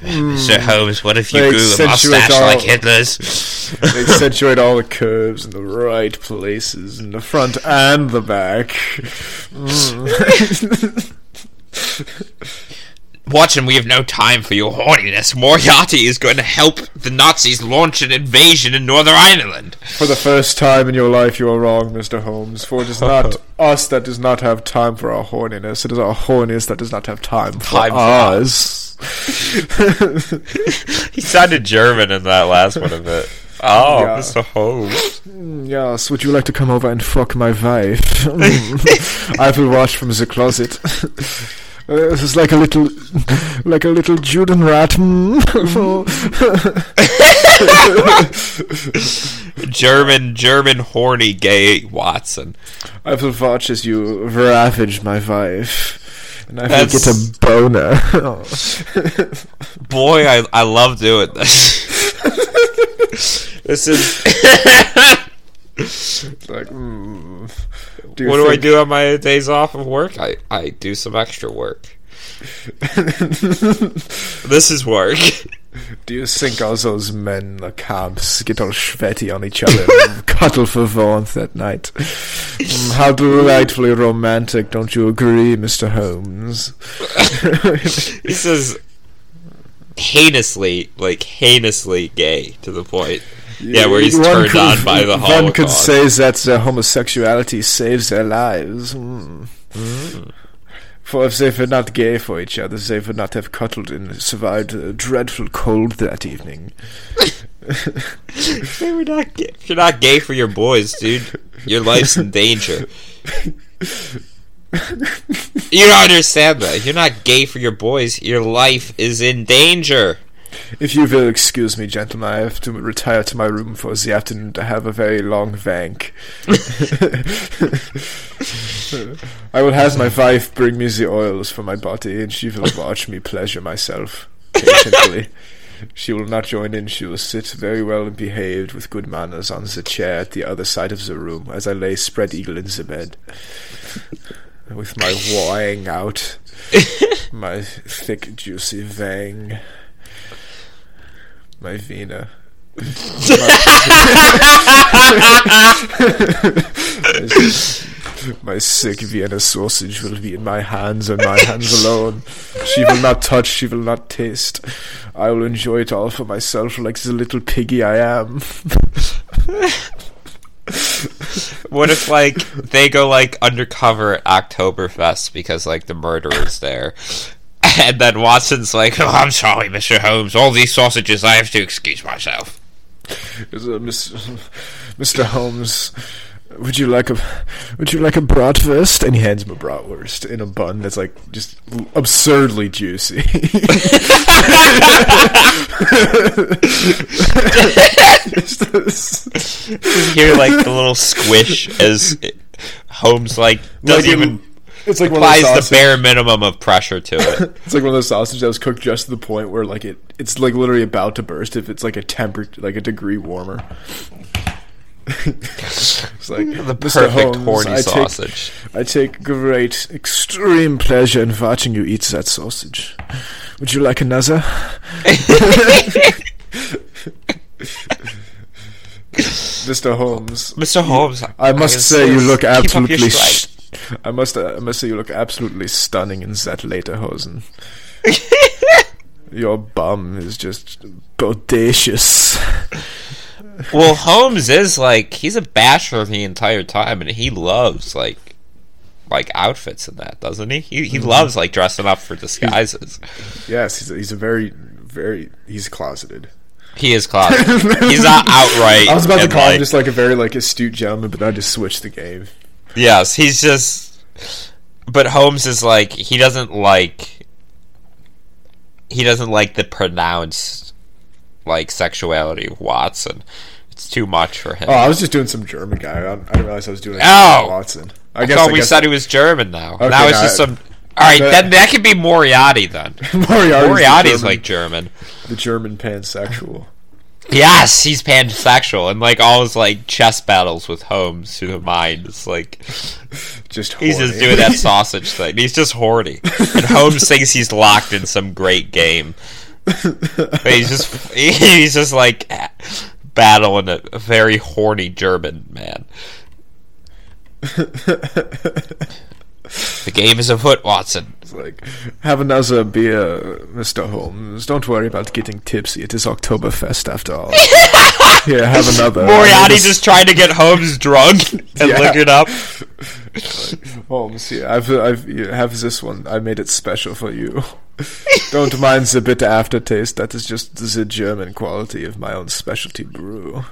Mr. Holmes, what if you They grew a mustache all- like Hitler's? They accentuate all the curves in the right places, in the front and the back. Mm. Watson, we have no time for your horniness. Moriarty is going to help the Nazis launch an invasion in Northern Ireland. For the first time in your life, you are wrong, Mr. Holmes. For it is not us that does not have time for our horniness. It is our horniness that does not have time for Time for us. He sounded German in that last one a bit. Oh, Yeah. Mr. Holmes. Yes, would you like to come over and fuck my wife? Mm. I will watch from the closet. Uh, this is like a little, like a little Judenrat. Mm. German, German horny gay Watson. I will watch as you ravage my wife, and I will That's- get a boner. Boy, I I love doing this. this is. Like, mm, do what do I do on my days off of work? I I do some extra work. This is work. Do you think all those men in the camps get all sweaty on each other and cuddle for warmth at night? Mm, how delightfully romantic, don't you agree, Mr. Holmes? This is heinously, like heinously gay to the point. Yeah, where he's One turned could- on by the Holocaust. One could say that their homosexuality saves their lives. Mm. For if they were not gay for each other, they would not have cuddled and survived a dreadful cold that evening. They were not gay. If you're not gay for your boys, dude, your life's in danger. You don't understand that. You're not gay for your boys, your life is in danger. If you will excuse me, gentlemen, I have to retire to my room for the afternoon to have a very long wank. I will have my wife bring me the oils for my body, and she will watch me pleasure myself patiently. She will not join in. She will sit very well and behaved with good manners on the chair at the other side of the room as I lay spread eagle in the bed. With my wang out, my thick, juicy vang, my vena. My sick Vienna sausage will be in my hands and my hands alone. She will not touch, she will not taste. I will enjoy it all for myself like the little piggy I am. What if like they go like undercover at Oktoberfest because like the murderer's there? And then Watson's like, "Oh, I'm sorry, Mr. Holmes. All these sausages, I have to excuse myself." Is, uh, Miss, Mr. Holmes, would you like a would you like a bratwurst? And he hands him a bratwurst in a bun that's like just absurdly juicy. You hear like the little squish as Holmes like doesn't Like, even it's like applies the bare minimum of pressure to it. It's like one of those sausages that was cooked just to the point where like it it's like literally about to burst if it's like a temper like a degree warmer. it's like the perfect Holmes, horny I take- sausage. I take great, extreme pleasure in watching you eat that sausage. Would you like another? Mr. Holmes, Mr. Holmes, I must say you look keep up your absolutely. Sh- I must. Uh, I must say you look absolutely stunning in that later lederhosen. Your bum is just bodacious. Well, Holmes is like he's a bachelor the entire time, and he loves like like outfits and that, doesn't he? He he Mm-hmm. loves like dressing up for disguises. Yes, he's a, he's a very, very. He's closeted. He is closeted. he's not outright. I was about to call like, him just like a very like astute gentleman, but I just switched the game. Yes, he's just. But Holmes is like he doesn't like. He doesn't like the pronounced, like sexuality of Watson. It's too much for him. Oh, I was just doing some German guy. I, I didn't realize I was doing Oh! Watson. I thought we said he was German now. now it's no, just I- some. All right, that- then that could be Moriarty then. Moriarty's, Moriarty's German, like German. the German pansexual. Yes, he's pansexual, and like all his like chess battles with Holmes through the mind. is like Just he's just doing that sausage thing. He's just horny, and Holmes thinks he's locked in some great game. But he's just he's just like battling a very horny German man. The game is afoot, Watson. It's like, have another beer, Mr. Holmes. Don't worry about getting tipsy. It is Oktoberfest after all. Here, have another. Moriarty This- just trying to get Holmes drunk and Yeah. liquored up. Holmes, here, I've, I've, you have this one. I made it special for you. Don't mind the bitter aftertaste. That is just the German quality of my own specialty brew.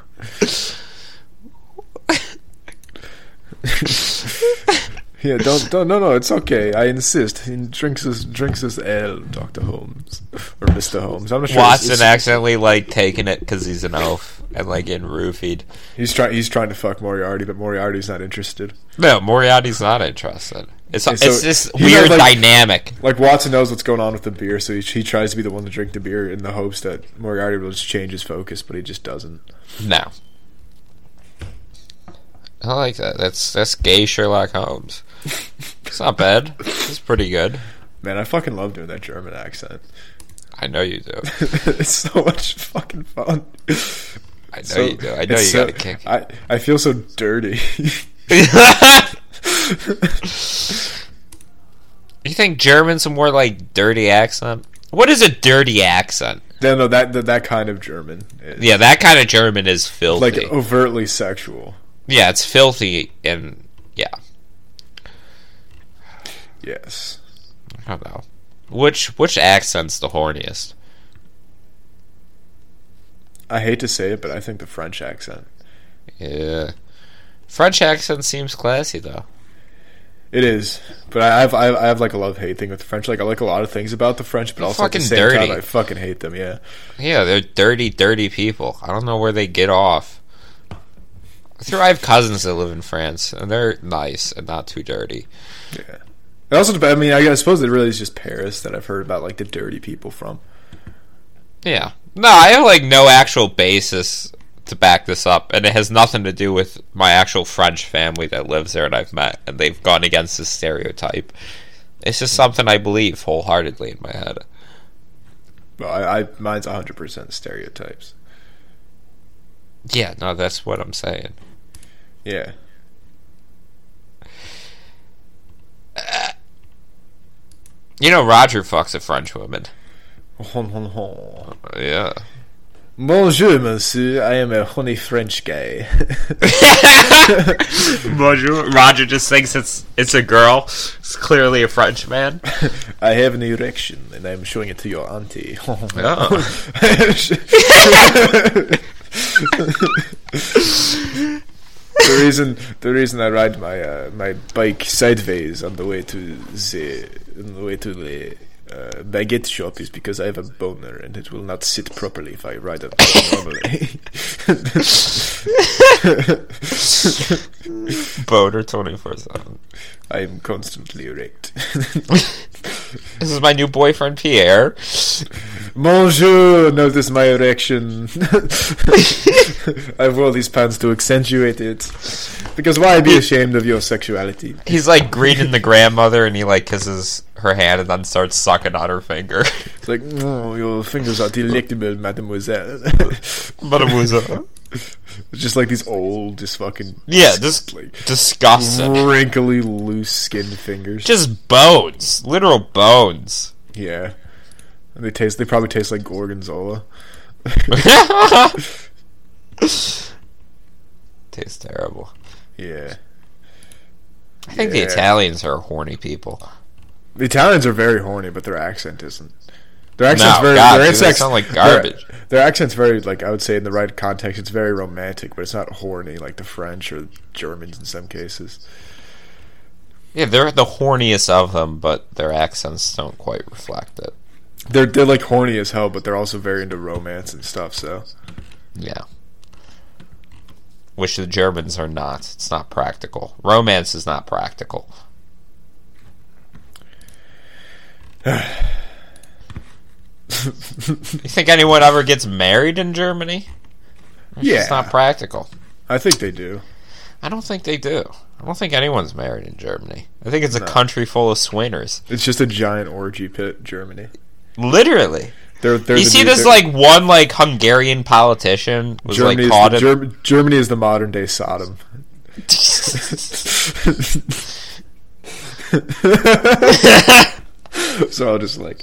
Here, don't, don't, no, no, it's okay. I insist. He drinks his, drinks his ale, Doctor Holmes or Mister Holmes. I'm not sure. Watson it's- accidentally like taking it because he's an elf and like getting roofied. He's trying. He's trying to fuck Moriarty, but Moriarty's not interested. No, Moriarty's not interested. It's so it's this weird knows, like- dynamic. Like Watson knows what's going on with the beer, so he, he tries to be the one to drink the beer in the hopes that Moriarty will just change his focus, but he just doesn't. No. I like that. That's that's gay Sherlock Holmes. It's not bad. It's pretty good. Man, I fucking love doing that German accent. I know you do. it's so much fucking fun. I know So- you do. I know you so- got a kick. I I feel so dirty. you think German's a more like dirty accent? What is a dirty accent? no, no, that, that that kind of German. Is Yeah, that kind of German is filthy. like overtly sexual. yeah, it's filthy and yeah. Yes. I don't know. Which which accent's the horniest? I hate to say it, but I think the French accent. Yeah. French accent seems classy though. It is, but I have I have, I have like a love hate thing with the French. Like I like a lot of things about the French, but They're also at the same dirty. time I fucking hate them. Yeah, Yeah, they're dirty, dirty people. I don't know where they get off. I have cousins that live in France, and they're nice and not too dirty. yeah. It also, I mean, I suppose it really is just Paris that I've heard about like the dirty people from. Yeah. No, I have like no actual basis to back this up, and it has nothing to do with my actual French family that lives there and I've met, and they've gone against this stereotype. It's just something I believe wholeheartedly in my head. Well, I, I mine's hundred percent stereotypes. Yeah, no, that's what I'm saying. Yeah, You know, Roger fucks a French woman. Hon. Yeah. Bonjour, monsieur. I am a honey French guy. Bonjour. Roger just thinks it's it's a girl. It's clearly a French man. I have an erection, and I'm showing it to your auntie. the reason the reason I ride my uh, my bike sideways on the way to the on the way to the uh, baguette shop is because I have a boner and it will not sit properly if I ride it normally. Boner twenty four seven. I am constantly erect. This is my new boyfriend Pierre. Bonjour, notice my erection. I wore these pants to accentuate it. Because why be ashamed of your sexuality? He's like greeting the grandmother, and he like kisses her hand, and then starts sucking on her finger. It's like, oh, your fingers are delectable, mademoiselle. Mademoiselle. It's just like these old, just fucking, Yeah, just like disgusting. wrinkly, loose skinned fingers. Just bones, literal bones. yeah, and they taste. They probably taste like gorgonzola. Tastes terrible. Yeah, I think the Italians are horny people. the Italians are very horny, but their accent isn't. Their accent's No, very. God, their, dude, they sound like their- garbage. Their, accent's very like I would say in the right context, it's very romantic, but it's not horny like the French or Germans in some cases. Yeah, they're the horniest of them, but their accents don't quite reflect it. They're they're like horny as hell, but they're also very into romance and stuff. So Yeah. Which the Germans are not. It's not practical. Romance is not practical. you think anyone ever gets married in Germany? yeah, It's not practical. I think they do. I don't think they do. I don't think anyone's married in Germany. I think it's a No. country full of swingers. It's just a giant orgy pit, Germany. Literally. They're, they're you the see new- this like one like Hungarian politician was Germany like is caught the, in Germ- Germany is the modern day Sodom. so I'll just like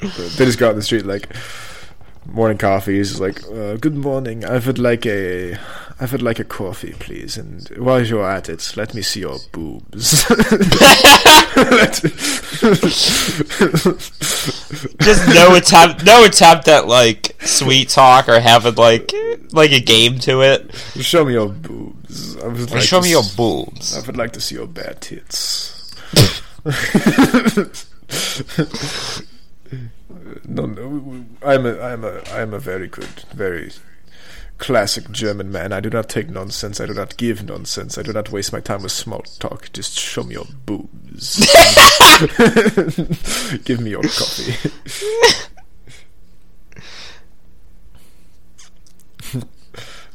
they just go out in the street like morning coffee is like uh, good morning I would like a I would like a coffee, please. And while you're at it, let me see your boobs. Just no attempt, no attempt at like sweet talk or having like like a game to it. Show me your boobs. I would like Show me your s- boobs. I would like to see your bad tits. no, no, I'm a, I'm a, I'm a very good, very classic German man. I do not take nonsense. I do not give nonsense. I do not waste my time with small talk. Just show me your boobs. give me your coffee. then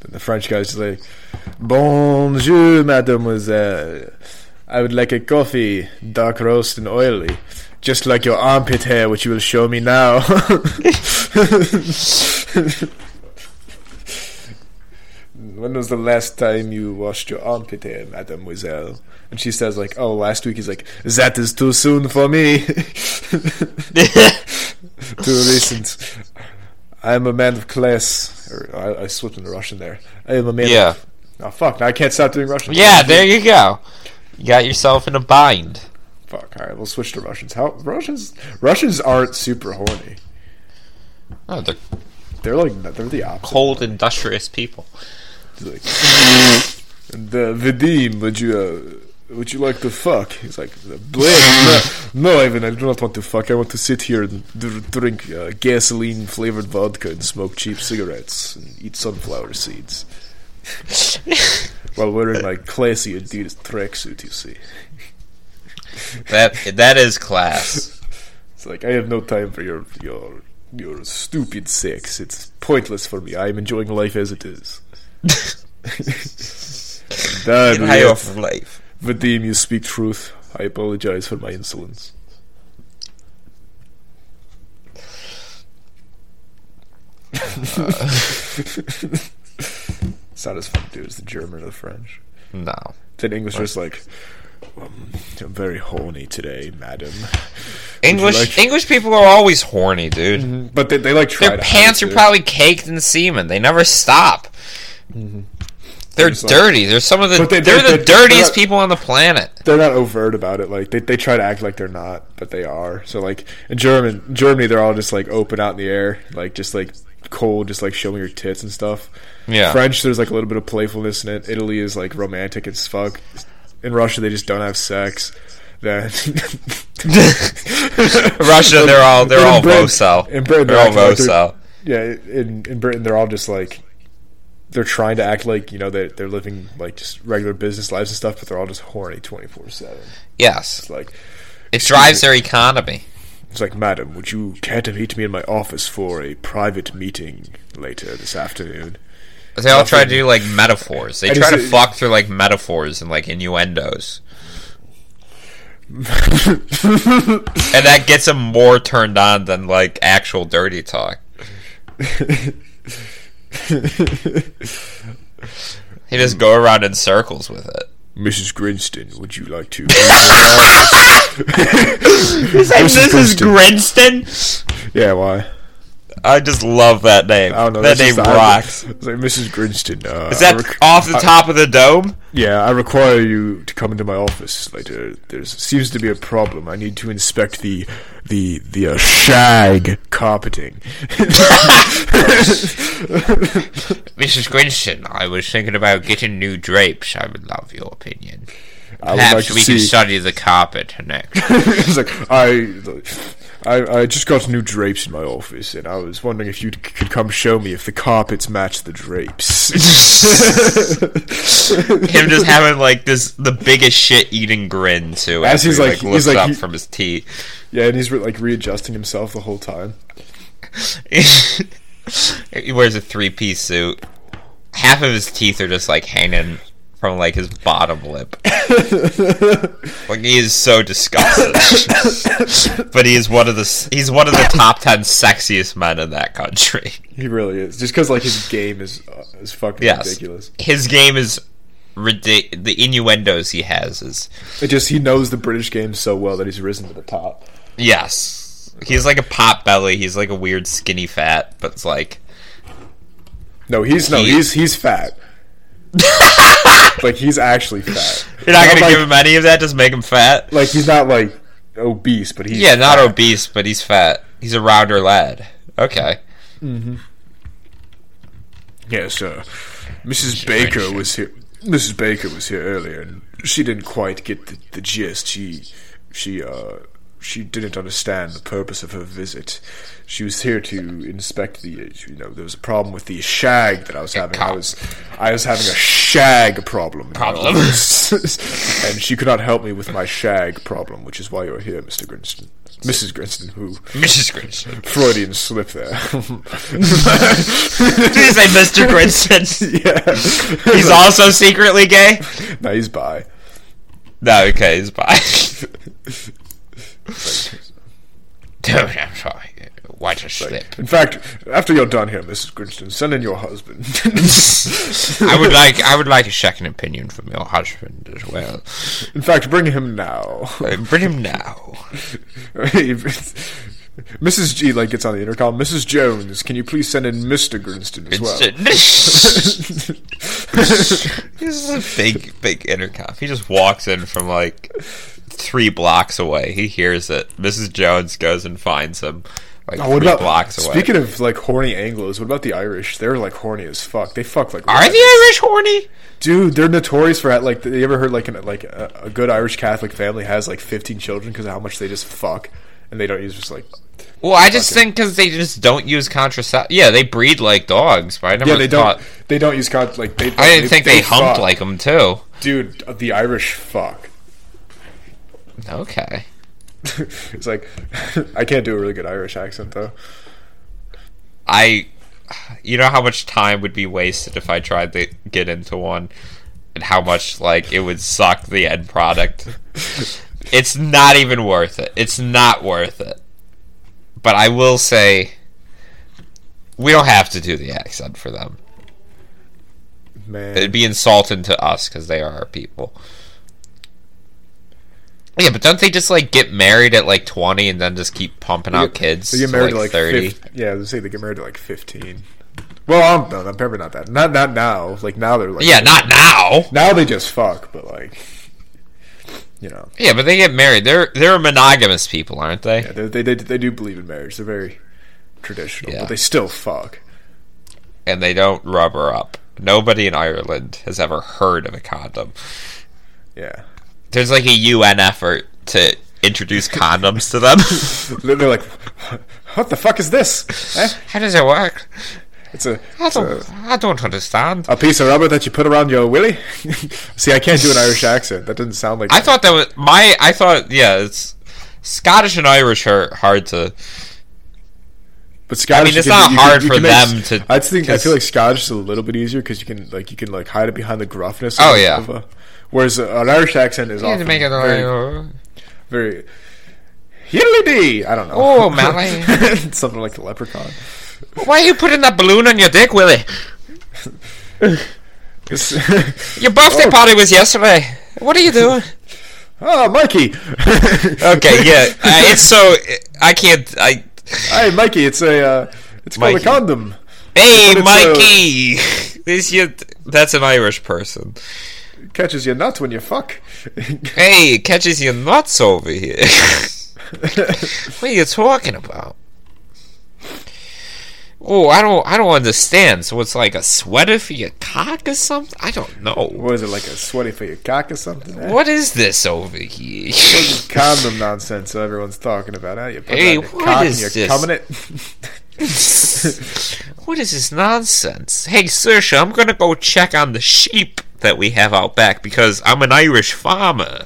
the French guy's like, Bonjour, mademoiselle. I would like a coffee, dark roast and oily, just like your armpit hair, which you will show me now. when was the last time you washed your armpit hair, mademoiselle? And she says, like, oh, last week. He's like, that is too soon for me. too recent. I am a man of class. Or I, I slipped into Russian there. I am a man. Yeah. Of, oh fuck! Now I can't stop doing Russian. Yeah, there you go. You got yourself in a bind. Fuck. All right, we'll switch to Russians. How Russians? Russians aren't super horny. Oh, they're They're like they're the opposite. cold, industrious people. Like, uh, Vadim, would you uh, would you like to fuck? He's like, no, no, Ivan, I do not want to fuck. I want to sit here and d- drink uh, gasoline flavored vodka and smoke cheap cigarettes and eat sunflower seeds while wearing my classy Adidas tracksuit. You see, That that is class. it's like I have no time for your your your stupid sex. It's pointless for me. I am enjoying life as it is. Dad, high yes. off of life. Vadim, you speak truth. I apologize for my insolence. Uh. it's not as fun to do as the German or the French. No. Then English is like, um, I'm very horny today, madam. English like- English people are always horny, dude. But they, they like try Their pants are it. probably caked in semen. They never stop. They're Just like- dirty. They're some of the they- they, are they- the they- dirtiest they're- people on the planet. they're not overt about it. Like they, they try to act like they're not, but they are. So like in German Germany, they're all just like open out in the air, like just like cold, just like showing your tits and stuff. Yeah. French, there's like a little bit of playfulness in it. Italy is like romantic as fuck. In Russia, they just don't have sex. Then Russia, they're all they're In all Britain- in Britain, they're all they're acting vocel. yeah, in in Britain, they're all just like they're trying to act like you know they they're living like just regular business lives and stuff, but they're all just horny twenty four seven. Yes, It's like it drives their economy. It's like, madam, would you care to meet me in my office for a private meeting later this afternoon? They all try to do like metaphors. They try to fuck through like metaphors and like innuendos, and that gets them more turned on than like actual dirty talk. He just go around in circles with it. Mrs. Grinston, would you like to? this is Grinston. Grinston. yeah, why? I just love that name. I don't know. that name just- I- rocks. It's like Mrs. Grinston. Uh, Is that rec- off the I- top of the dome? Yeah, I require you to come into my office later. There seems to be a problem. I need to inspect the the the uh, shag carpeting. Mrs. Grinston, I was thinking about getting new drapes. I would love your opinion. I would Perhaps like to we see. can study the carpet next. it's like I, I, I just got new drapes in my office, and I was wondering if you could come show me if the carpets match the drapes. Him just having like this the biggest shit eating grin too. As after he's he, like- looks he's like- up he- from his teeth. yeah, and he's re- like readjusting himself the whole time. he wears a three piece suit. Half of his teeth are just like hanging from like his bottom lip. like he is so disgusted. but he is one of the he's one of the top ten sexiest men in that country. He really is. Just because like his game is uh, is fucking Yes. ridiculous. His game is ridiculous. The innuendos he has is It just he knows the British game so well that he's risen to the top. yes. He's like a pot belly. He's like a weird skinny fat, but it's like No, he's no, he's he's fat. like he's actually fat. You're not gonna like, give him any of that. Just make him fat. like he's not like obese, but he's Yeah, not fat. obese, but he's fat. He's a rounder lad. Okay. Yes, uh, Mrs. Baker was here. Mrs. Baker was here earlier, and she didn't quite get the, the gist. She, she, uh, she didn't understand the purpose of her visit. She was here to inspect the, you know, there was a problem with the shag that I was having. I was, I was having a shag problem. Problem. and she could not help me with my shag problem, which is why you're here, Mr. Grinston. Mrs. Grinston, who Mrs. Grinston. Freudian slip there. Did you say Mr. Grinston? yeah, He's also secretly gay? no, he's bi. No, okay, he's bi. Dude, I'm sorry. Watch a slip. In fact, after you're done here, Mrs. Grinston, send in your husband. I would like I would like a second opinion from your husband as well. In fact, bring him now. Uh, Bring him now. Mrs. G like gets on the intercom. Mrs. Jones, can you please send in Mr. Grinston as well? this is a big, big intercom. He just walks in from like three blocks away. He hears it. Mrs. Jones goes and finds him like Oh, what three about blocks away. speaking of like horny Anglo's? What about the Irish? They're like horny as fuck. They fuck like Are rabbits. the Irish horny? dude? They're notorious for like. You ever heard like an, like a, a good Irish Catholic family has like fifteen children because of how much they just fuck and they don't use just like Well, I just think because they just don't use contraception. Yeah, they breed like dogs, but I never yeah they don't they don't use con like they. I didn't think they, humped fuck. like them too. dude. The Irish fuck. Okay. it's like I can't do a really good Irish accent though. I, you know how much time would be wasted if I tried to get into one, and how much like it would suck the end product. it's not even worth it. It's not worth it. But I will say, we don't have to do the accent for them. Man, It'd be insulting to us because they are our people. Yeah, but don't they just like get married at like twenty and then just keep pumping out kids? they get to, married to like thirty. 50, yeah, they say they get married to like fifteen. Well, I'm no, I'm probably not that. Not not now. Like now they're like Yeah, not now. now they just fuck, but like you know, Yeah, but they get married. They're they're monogamous people, aren't they? yeah, they, they they they do believe in marriage. They're very traditional, Yeah. but they still fuck. And they don't rubber up. Nobody in Ireland has ever heard of a condom. Yeah, There's like a UN effort to introduce condoms to them. they're, like, what the fuck is this? Eh? How does it work? It's a I it's don't a, I don't understand. a piece of rubber that you put around your willy. See, I can't do an Irish accent. That doesn't sound like I thought that was my I thought yeah, it's Scottish and Irish are hard to But Scottish, it's you can- not you hard you for can make- them to- I think I feel like Scottish is a little bit easier because you can like you can like hide it behind the gruffness. Oh, of, yeah. of a, whereas an Irish accent is often make it very, like, very yiddly I don't know. Oh, Mally. something like the leprechaun. Why are you putting that balloon on your dick, Willie? Your birthday Oh. party was yesterday. What are you doing? oh, Mikey. Okay, yeah. Uh, it's so I can't. I. Hey, Mikey. It's a uh, it's called a condom. Hey, Mikey. This you. That's an Irish person. Catches your nuts when you fuck. Hey, it catches your nuts over here. what are you talking about? Oh, I don't. I don't understand. So it's like a sweater for your cock or something. I don't know. what is it like a sweater for your cock or something? Eh? What is this over here? condom nonsense everyone's talking about? Huh? You put Hey, on your cock is and you're this? coming it. what is this nonsense? Hey, Saoirse, I'm gonna go check on the sheep that we have out back because I'm an Irish farmer.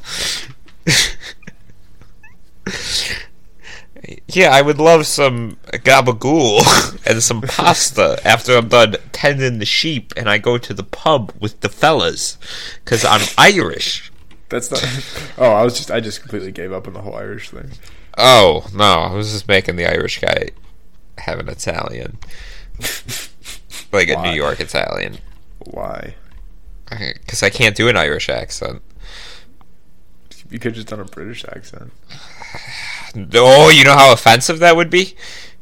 yeah, I would love some gabagool and some pasta after I'm done tending the sheep and I go to the pub with the fellas because I'm Irish. That's not. Oh, I was just. I just completely gave up on the whole Irish thing. Oh, no, I was just making the Irish guy have an Italian. like a Why? New York Italian. Why? Because I can't do an Irish accent. You could just done a British accent. Oh, you know how offensive that would be?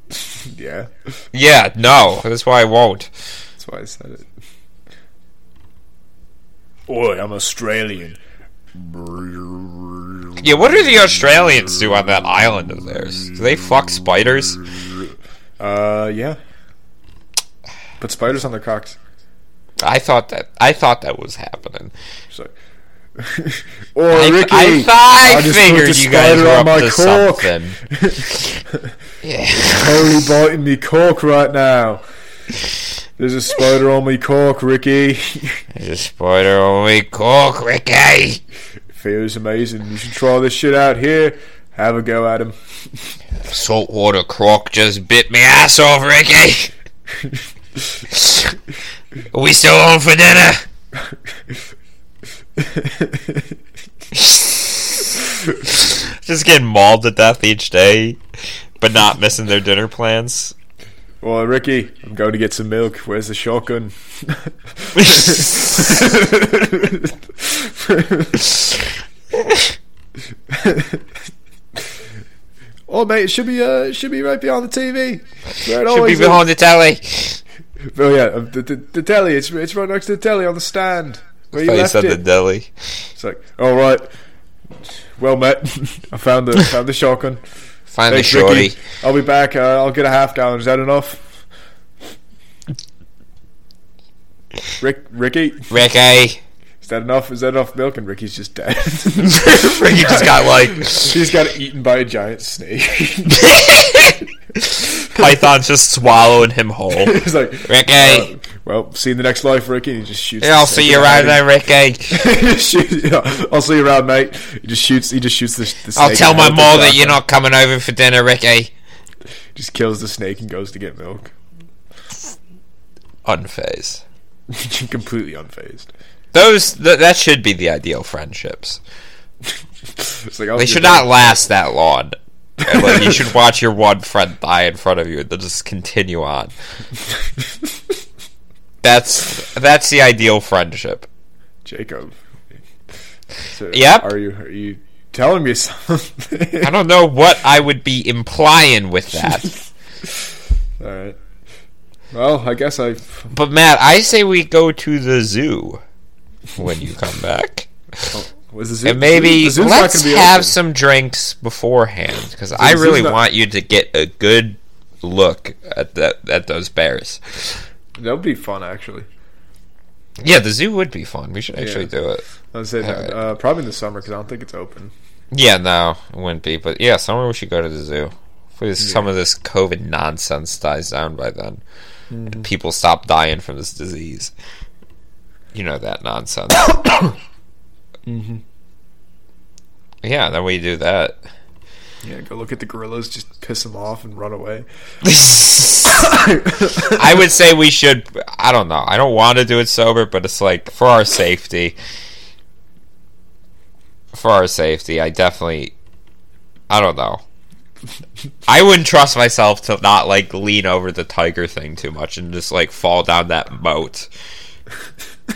Yeah, Yeah, no. That's why I won't. that's why I said it. Oi, I'm Australian. Yeah, what do the Australians do on that island of theirs? Do they fuck spiders? Uh, yeah. Put spiders on their cocks. I thought that I thought that was happening. Like, or I, Ricky, I thought I, figured you guys were up my to cock. something. yeah. Totally biting me cork right now. There's a spider on me cork, Ricky. There's a spider on me cock, Ricky. Feels amazing. You should try this shit out here. Have a go at him. Saltwater croc just bit me ass off, Ricky. Are we still on for dinner? just getting mauled to death each day, but not missing their dinner plans. Well, Ricky, I'm going to get some milk. Where's the shotgun? oh, mate, it should be uh, it should be right behind the TV. Where it Should be always is. behind the telly. Oh yeah, uh, the, the, the telly. It's it's right next to the telly on the stand. Where you Face left of it. the deli. It's like, all right. Well met. I found the found the shotgun. Find the shorty. Ricky. I'll be back. Uh, I'll get a half gallon. Is that enough? Rick, Ricky, Ricky. is that enough? Is that enough milk? And Ricky's just dead. Ricky just got like He's got eaten by a giant snake. Python's just swallowing him whole. He's like, Ricky. uh, well, see you in the next life, Ricky. And he just shoots. Yeah, I'll see you around head. there, Ricky. Shoot- yeah, I'll see you around, mate. He just shoots. He just shoots the. the I'll tell my mom that you're not coming over for dinner, Ricky. Just kills the snake and goes to get milk. Unfazed. Completely unfazed. Those th- that should be the ideal friendships. It's like, They should not last that long. You should watch your one friend die in front of you and then just continue on. That's that's the ideal friendship. Jacob. So, Yep. Are you are you telling me something? I don't know what I would be implying with that. All right. Well, I guess I. But Matt, I say we go to the zoo when you come back. Oh. Was the zoo, And maybe the not let's have open. some drinks beforehand because I really not- want you to get a good look at that at those bears. That would be fun, actually. Yeah, the zoo would be fun. We should actually Yeah. do it. I would say that, Alright. uh, probably in the summer because I don't think it's open. Yeah, no, it wouldn't be. But yeah, somewhere we should go to the zoo. Hopefully this- some of this COVID nonsense dies down by then. Mm-hmm. People stop dying from this disease. You know that nonsense. Mm-hmm. Yeah, then we do that. Yeah, go look at the gorillas, just piss them off and run away. I would say we should. I don't know. I don't want to do it sober, but it's like for our safety. For our safety, I definitely. I don't know. I wouldn't trust myself to not like lean over the tiger thing too much and just like fall down that moat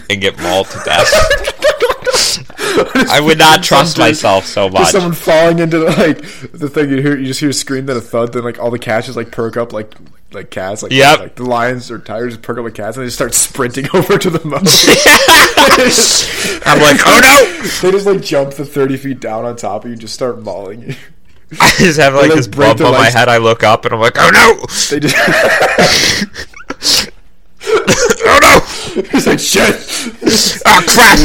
and get mauled to death. I would not trust myself so Just much. someone falling into the, like the thing you hear, you just hear a scream, then a thud, then like all the cats just like perk up like like cats, like Yep. like the lions or tigers just perk up like cats, and they just start sprinting over to the moat. I'm like, oh no! they just like jump the thirty feet down on top of you, and just start mauling you. I just have like like, this bump on my head. I look up and I'm like, oh no! They just oh no! it's like shit. Oh crap!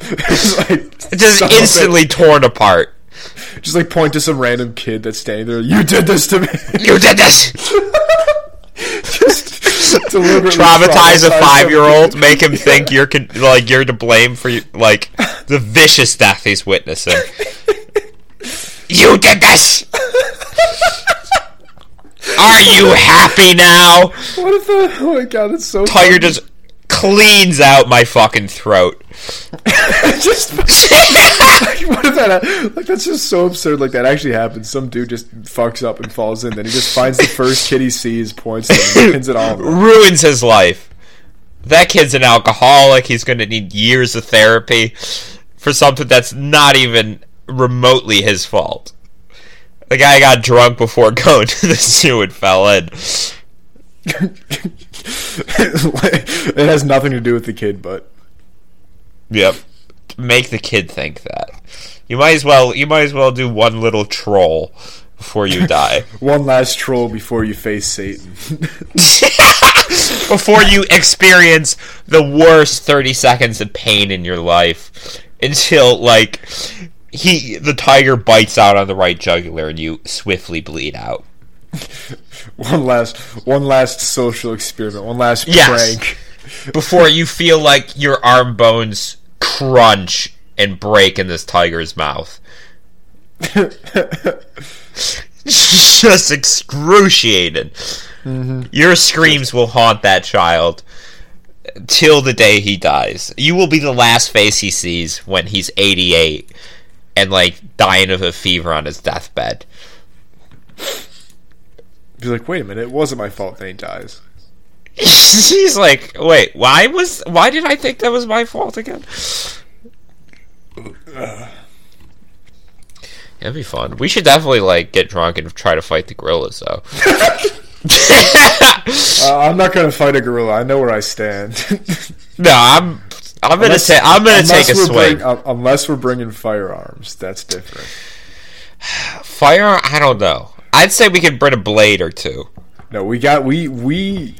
It's like just son of a instantly torn apart. just like point to some random kid that's standing there. You did this to me. You did this! just deliberately Traumatize a five-year-old, make him think you're con- like you're to blame for like the vicious death he's witnessing. You did this! Are you happy now? What if the? Oh my god, that's so. Tiger funny. just cleans out my fucking throat. just what if that like that's just so absurd like that actually happens some dude just fucks up and falls in then he just finds the first kid he sees points and pins it on ruins his life. That kid's an alcoholic. He's going to need years of therapy for something that's not even remotely his fault. The guy got drunk before going to the zoo and fell in. it has nothing to do with the kid but Yep. Make the kid think that. You might as well. You might as well do one little troll before you die. One last troll before you face Satan. before you experience the worst 30 seconds of pain in your life until like he the tiger bites out on the right jugular and you swiftly bleed out one last, one last social experiment. One last Yes. prank. before you feel like your arm bones crunch and break in this tiger's mouth just excruciating mm-hmm. your screams will haunt that child till the day he dies. You will be the last face he sees when he's 88 and like dying of a fever on his deathbed. Be like, wait a minute, it wasn't my fault. that he dies. he's like, "Wait, why was why did I think that was my fault again?" That'd be fun. We should definitely like get drunk and try to fight the gorillas, though. Uh, I'm not gonna fight a gorilla. I know where I stand. no, I'm I'm gonna Unless- take I'm gonna take a swing. bring- uh, unless we're bringing firearms, that's different. Fire? I don't know. I'd say we could bring a blade or two. No, we got we we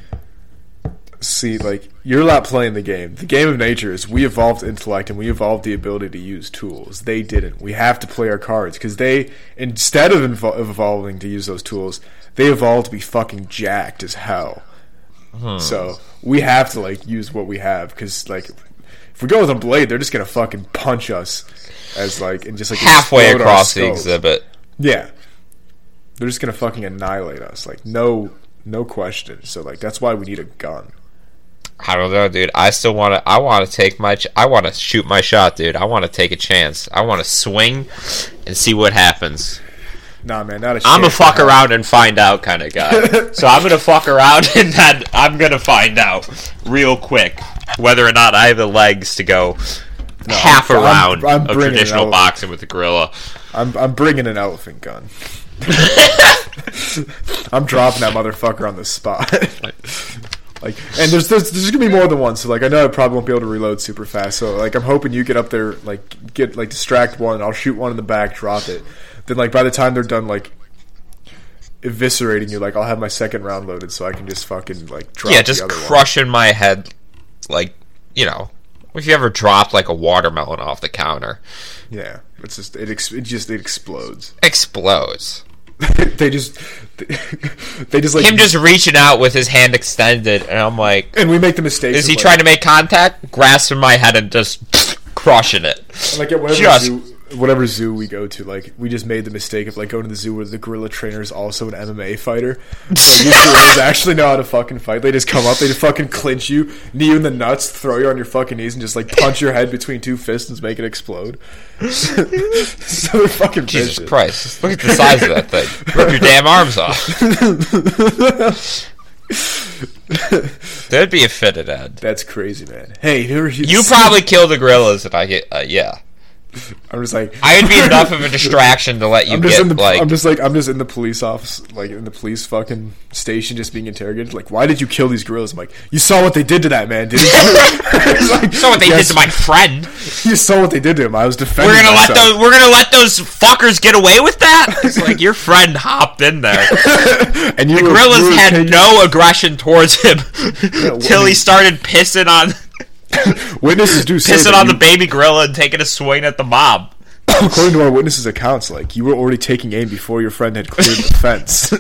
see like you're not playing the game. The game of nature is we evolved intellect and we evolved the ability to use tools. They didn't. We have to play our cards because they instead of, evol- evolving to use those tools, they evolved to be fucking jacked as hell. Hmm. So we have to like use what we have because like if we go with a blade, they're just gonna fucking punch us as like and just like Halfway across the exhibit. Yeah. They're just gonna fucking annihilate us. Like no no question. So like that's why we need a gun. I don't know, dude. I still want to. I want to take my. Ch- I want to shoot my shot, dude. I want to take a chance. I want to swing and see what happens. Nah man, not a I'm a fuck around and find out kind of guy. so I'm gonna fuck around and then I'm gonna find out real quick whether or not I have the legs to go half a I'm- round I'm of bringing it traditional boxing with the gorilla. I'm I'm bringing an elephant gun. I'm dropping that motherfucker on the spot. Like and there's, there's there's gonna be more than one, so like I know I probably won't be able to reload super fast. So like I'm hoping you get up there, like get like distract one, I'll shoot one in the back, drop it. Then like by the time they're done like eviscerating you, like I'll have my second round loaded so I can just fucking like drop yeah, the just other one. crushing my head, like you know, if you ever dropped like a watermelon off the counter, Yeah, it's just it, ex- it just it explodes. explodes. they just they just like Him just reaching out with his hand extended, and I'm like, and we make the mistake. is he like, trying to make contact? Grasping my head and just crushing it. like at whatever Just- zoo, whatever zoo we go to? Like we just made the mistake of like going to the zoo where the gorilla trainer is also an MMA fighter. So these gorillas actually know how to fucking fight. They just come up, they just fucking clinch you, knee you in the nuts, throw you on your fucking knees, and just like punch your head between two fists and make it explode. so they're fucking Jesus vicious. Christ! Look at the size of that thing. Rip your damn arms off. That'd be a fitted end. That's crazy, man. Hey, here You You probably kill the gorillas, and I get uh, yeah. I'm just like I would be enough of a distraction to let you I'm just get in the like I'm just like I'm just in the police office like in the police fucking station just being interrogated like why did you kill these gorillas I'm like you saw what they did to that man didn't you like, saw what they "Yes, did to my friend. you saw what they did to him I was defending We're gonna let those we're gonna let those fuckers get away with that. It's like your friend hopped in there. and you The were- gorillas were had no aggression towards him what till he started pissing on witnesses do say pissing on you- the baby gorilla and taking a swing at the mob. according to our witnesses accounts like you were already taking aim before your friend had cleared the fence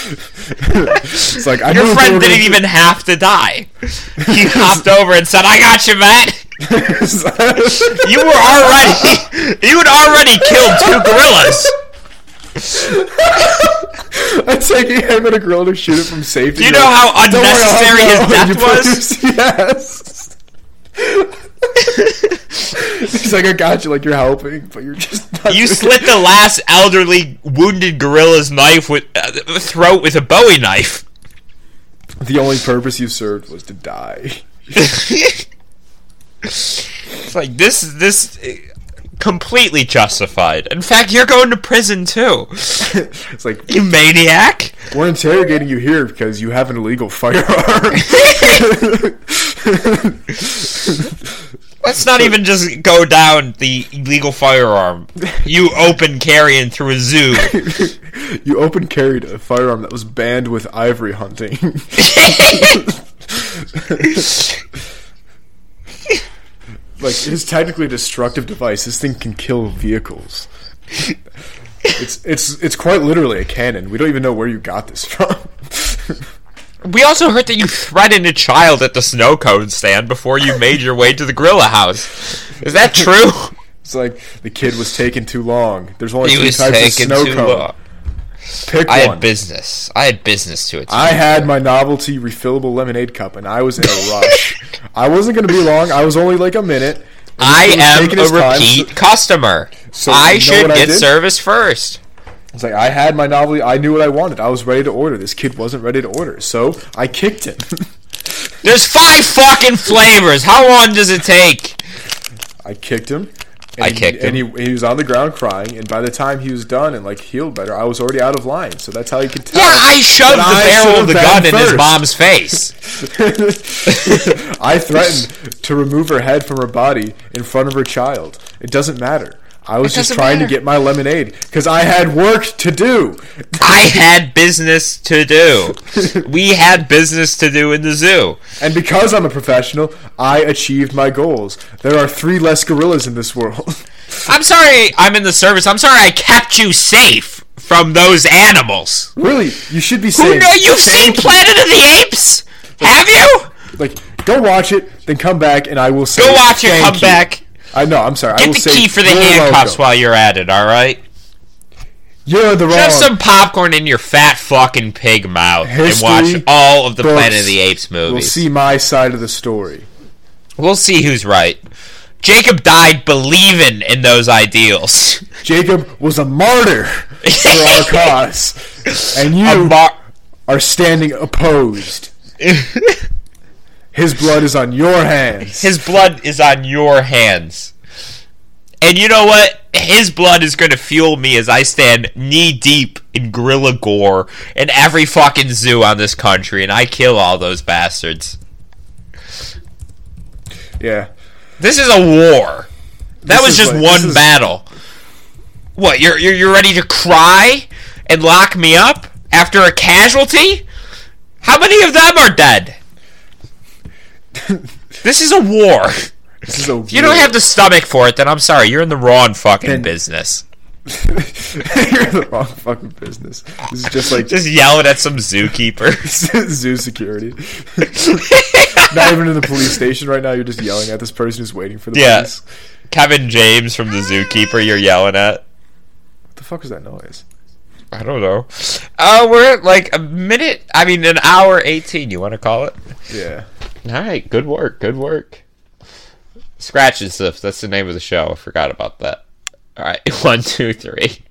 it's like I Your knew what they friend didn't even have to die. He hopped over and said, "I got you, man." You were already you had already killed two gorillas. I'm taking him and a gorilla to shoot it from safety. Do you know like, how "Don't worry, unnecessary his death was? Yes. He's like, I got you, like you're helping, but you're just. Not You slit the last elderly wounded gorilla's knife with uh, throat with a Bowie knife. The only purpose you served was to die. It's like this this completely justified. In fact, you're going to prison too. it's like You maniac. we're interrogating you here because you have an illegal firearm. Let's not even just go down the illegal firearm. You open carrying through a zoo. you open carried a firearm that was banned with ivory hunting. Like it is technically a destructive device. This thing can kill vehicles. It's it's it's quite literally a cannon. We don't even know where you got this from. We also heard that you threatened a child at the snow cone stand before you made your way to the gorilla house. Is that true? It's like the kid was taking too long. There's only He two types of snow cone. long. Pick I one. had business. I had business to attend. I had my novelty refillable lemonade cup, and I was in a rush. I wasn't going to be long. I was only like a minute. I am a time, repeat so- customer. So I you know should what I get service first. It's like I had my novelty. I knew what I wanted. I was ready to order. This kid wasn't ready to order, so I kicked him. There's five fucking flavors. How long does it take? I kicked him. And I kicked and him. he, he was on the ground crying. And by the time he was done and like healed better, I was already out of line. So that's how you could tell. Yeah, I shoved the I barrel of the gun been in his mom's face. I threatened to remove her head from her body in front of her child. It doesn't matter. I was just trying matter. to get my lemonade because I had work to do. I had business to do. We had business to do in the zoo. And because I'm a professional, I achieved my goals. There are three less gorillas in this world. I'm sorry I'm in the service. I'm sorry I kept you safe from those animals. really, you should be Who saying. know you've seen you." Planet of the Apes? Have you? Like, go watch it, then come back, and I will say. Go watch it, "Thank come you." back. I know. I'm sorry. I Get the say, key for the handcuffs welcome." while you're at it, alright? You're the wrong. Shove some popcorn in your fat fucking pig mouth History and watch all of the books Planet of the Apes movies. We'll see my side of the story. We'll see who's right. Jacob died believing in those ideals. Jacob was a martyr for our cause, and you mar- are standing opposed. His blood is on your hands. His blood is on your hands. And you know what? His blood is going to fuel me as I stand knee deep in gorilla gore in every fucking zoo on this country, and I kill all those bastards. yeah. This is a war. That This was just like- one is- battle. What? You're, you're you're ready to cry and lock me up after a casualty? How many of them are dead? this is a war. This is a If you don't have the stomach for it, then I'm sorry. You're in the wrong fucking Then- business. You're in the wrong fucking business. This is just like Just yelling at some zookeeper. zoo security. Not even in the police station right now. You're just yelling at this person who's waiting for the Yeah. police. Kevin James from the zookeeper. You're yelling at. What the fuck is that noise? I don't know. Uh, we're at like a minute. I mean, an hour eighteen. You want to call it? Yeah. All right, good work, good work. Scratch and Sniff, that's the name of the show. I forgot about that. All right, one, two, three.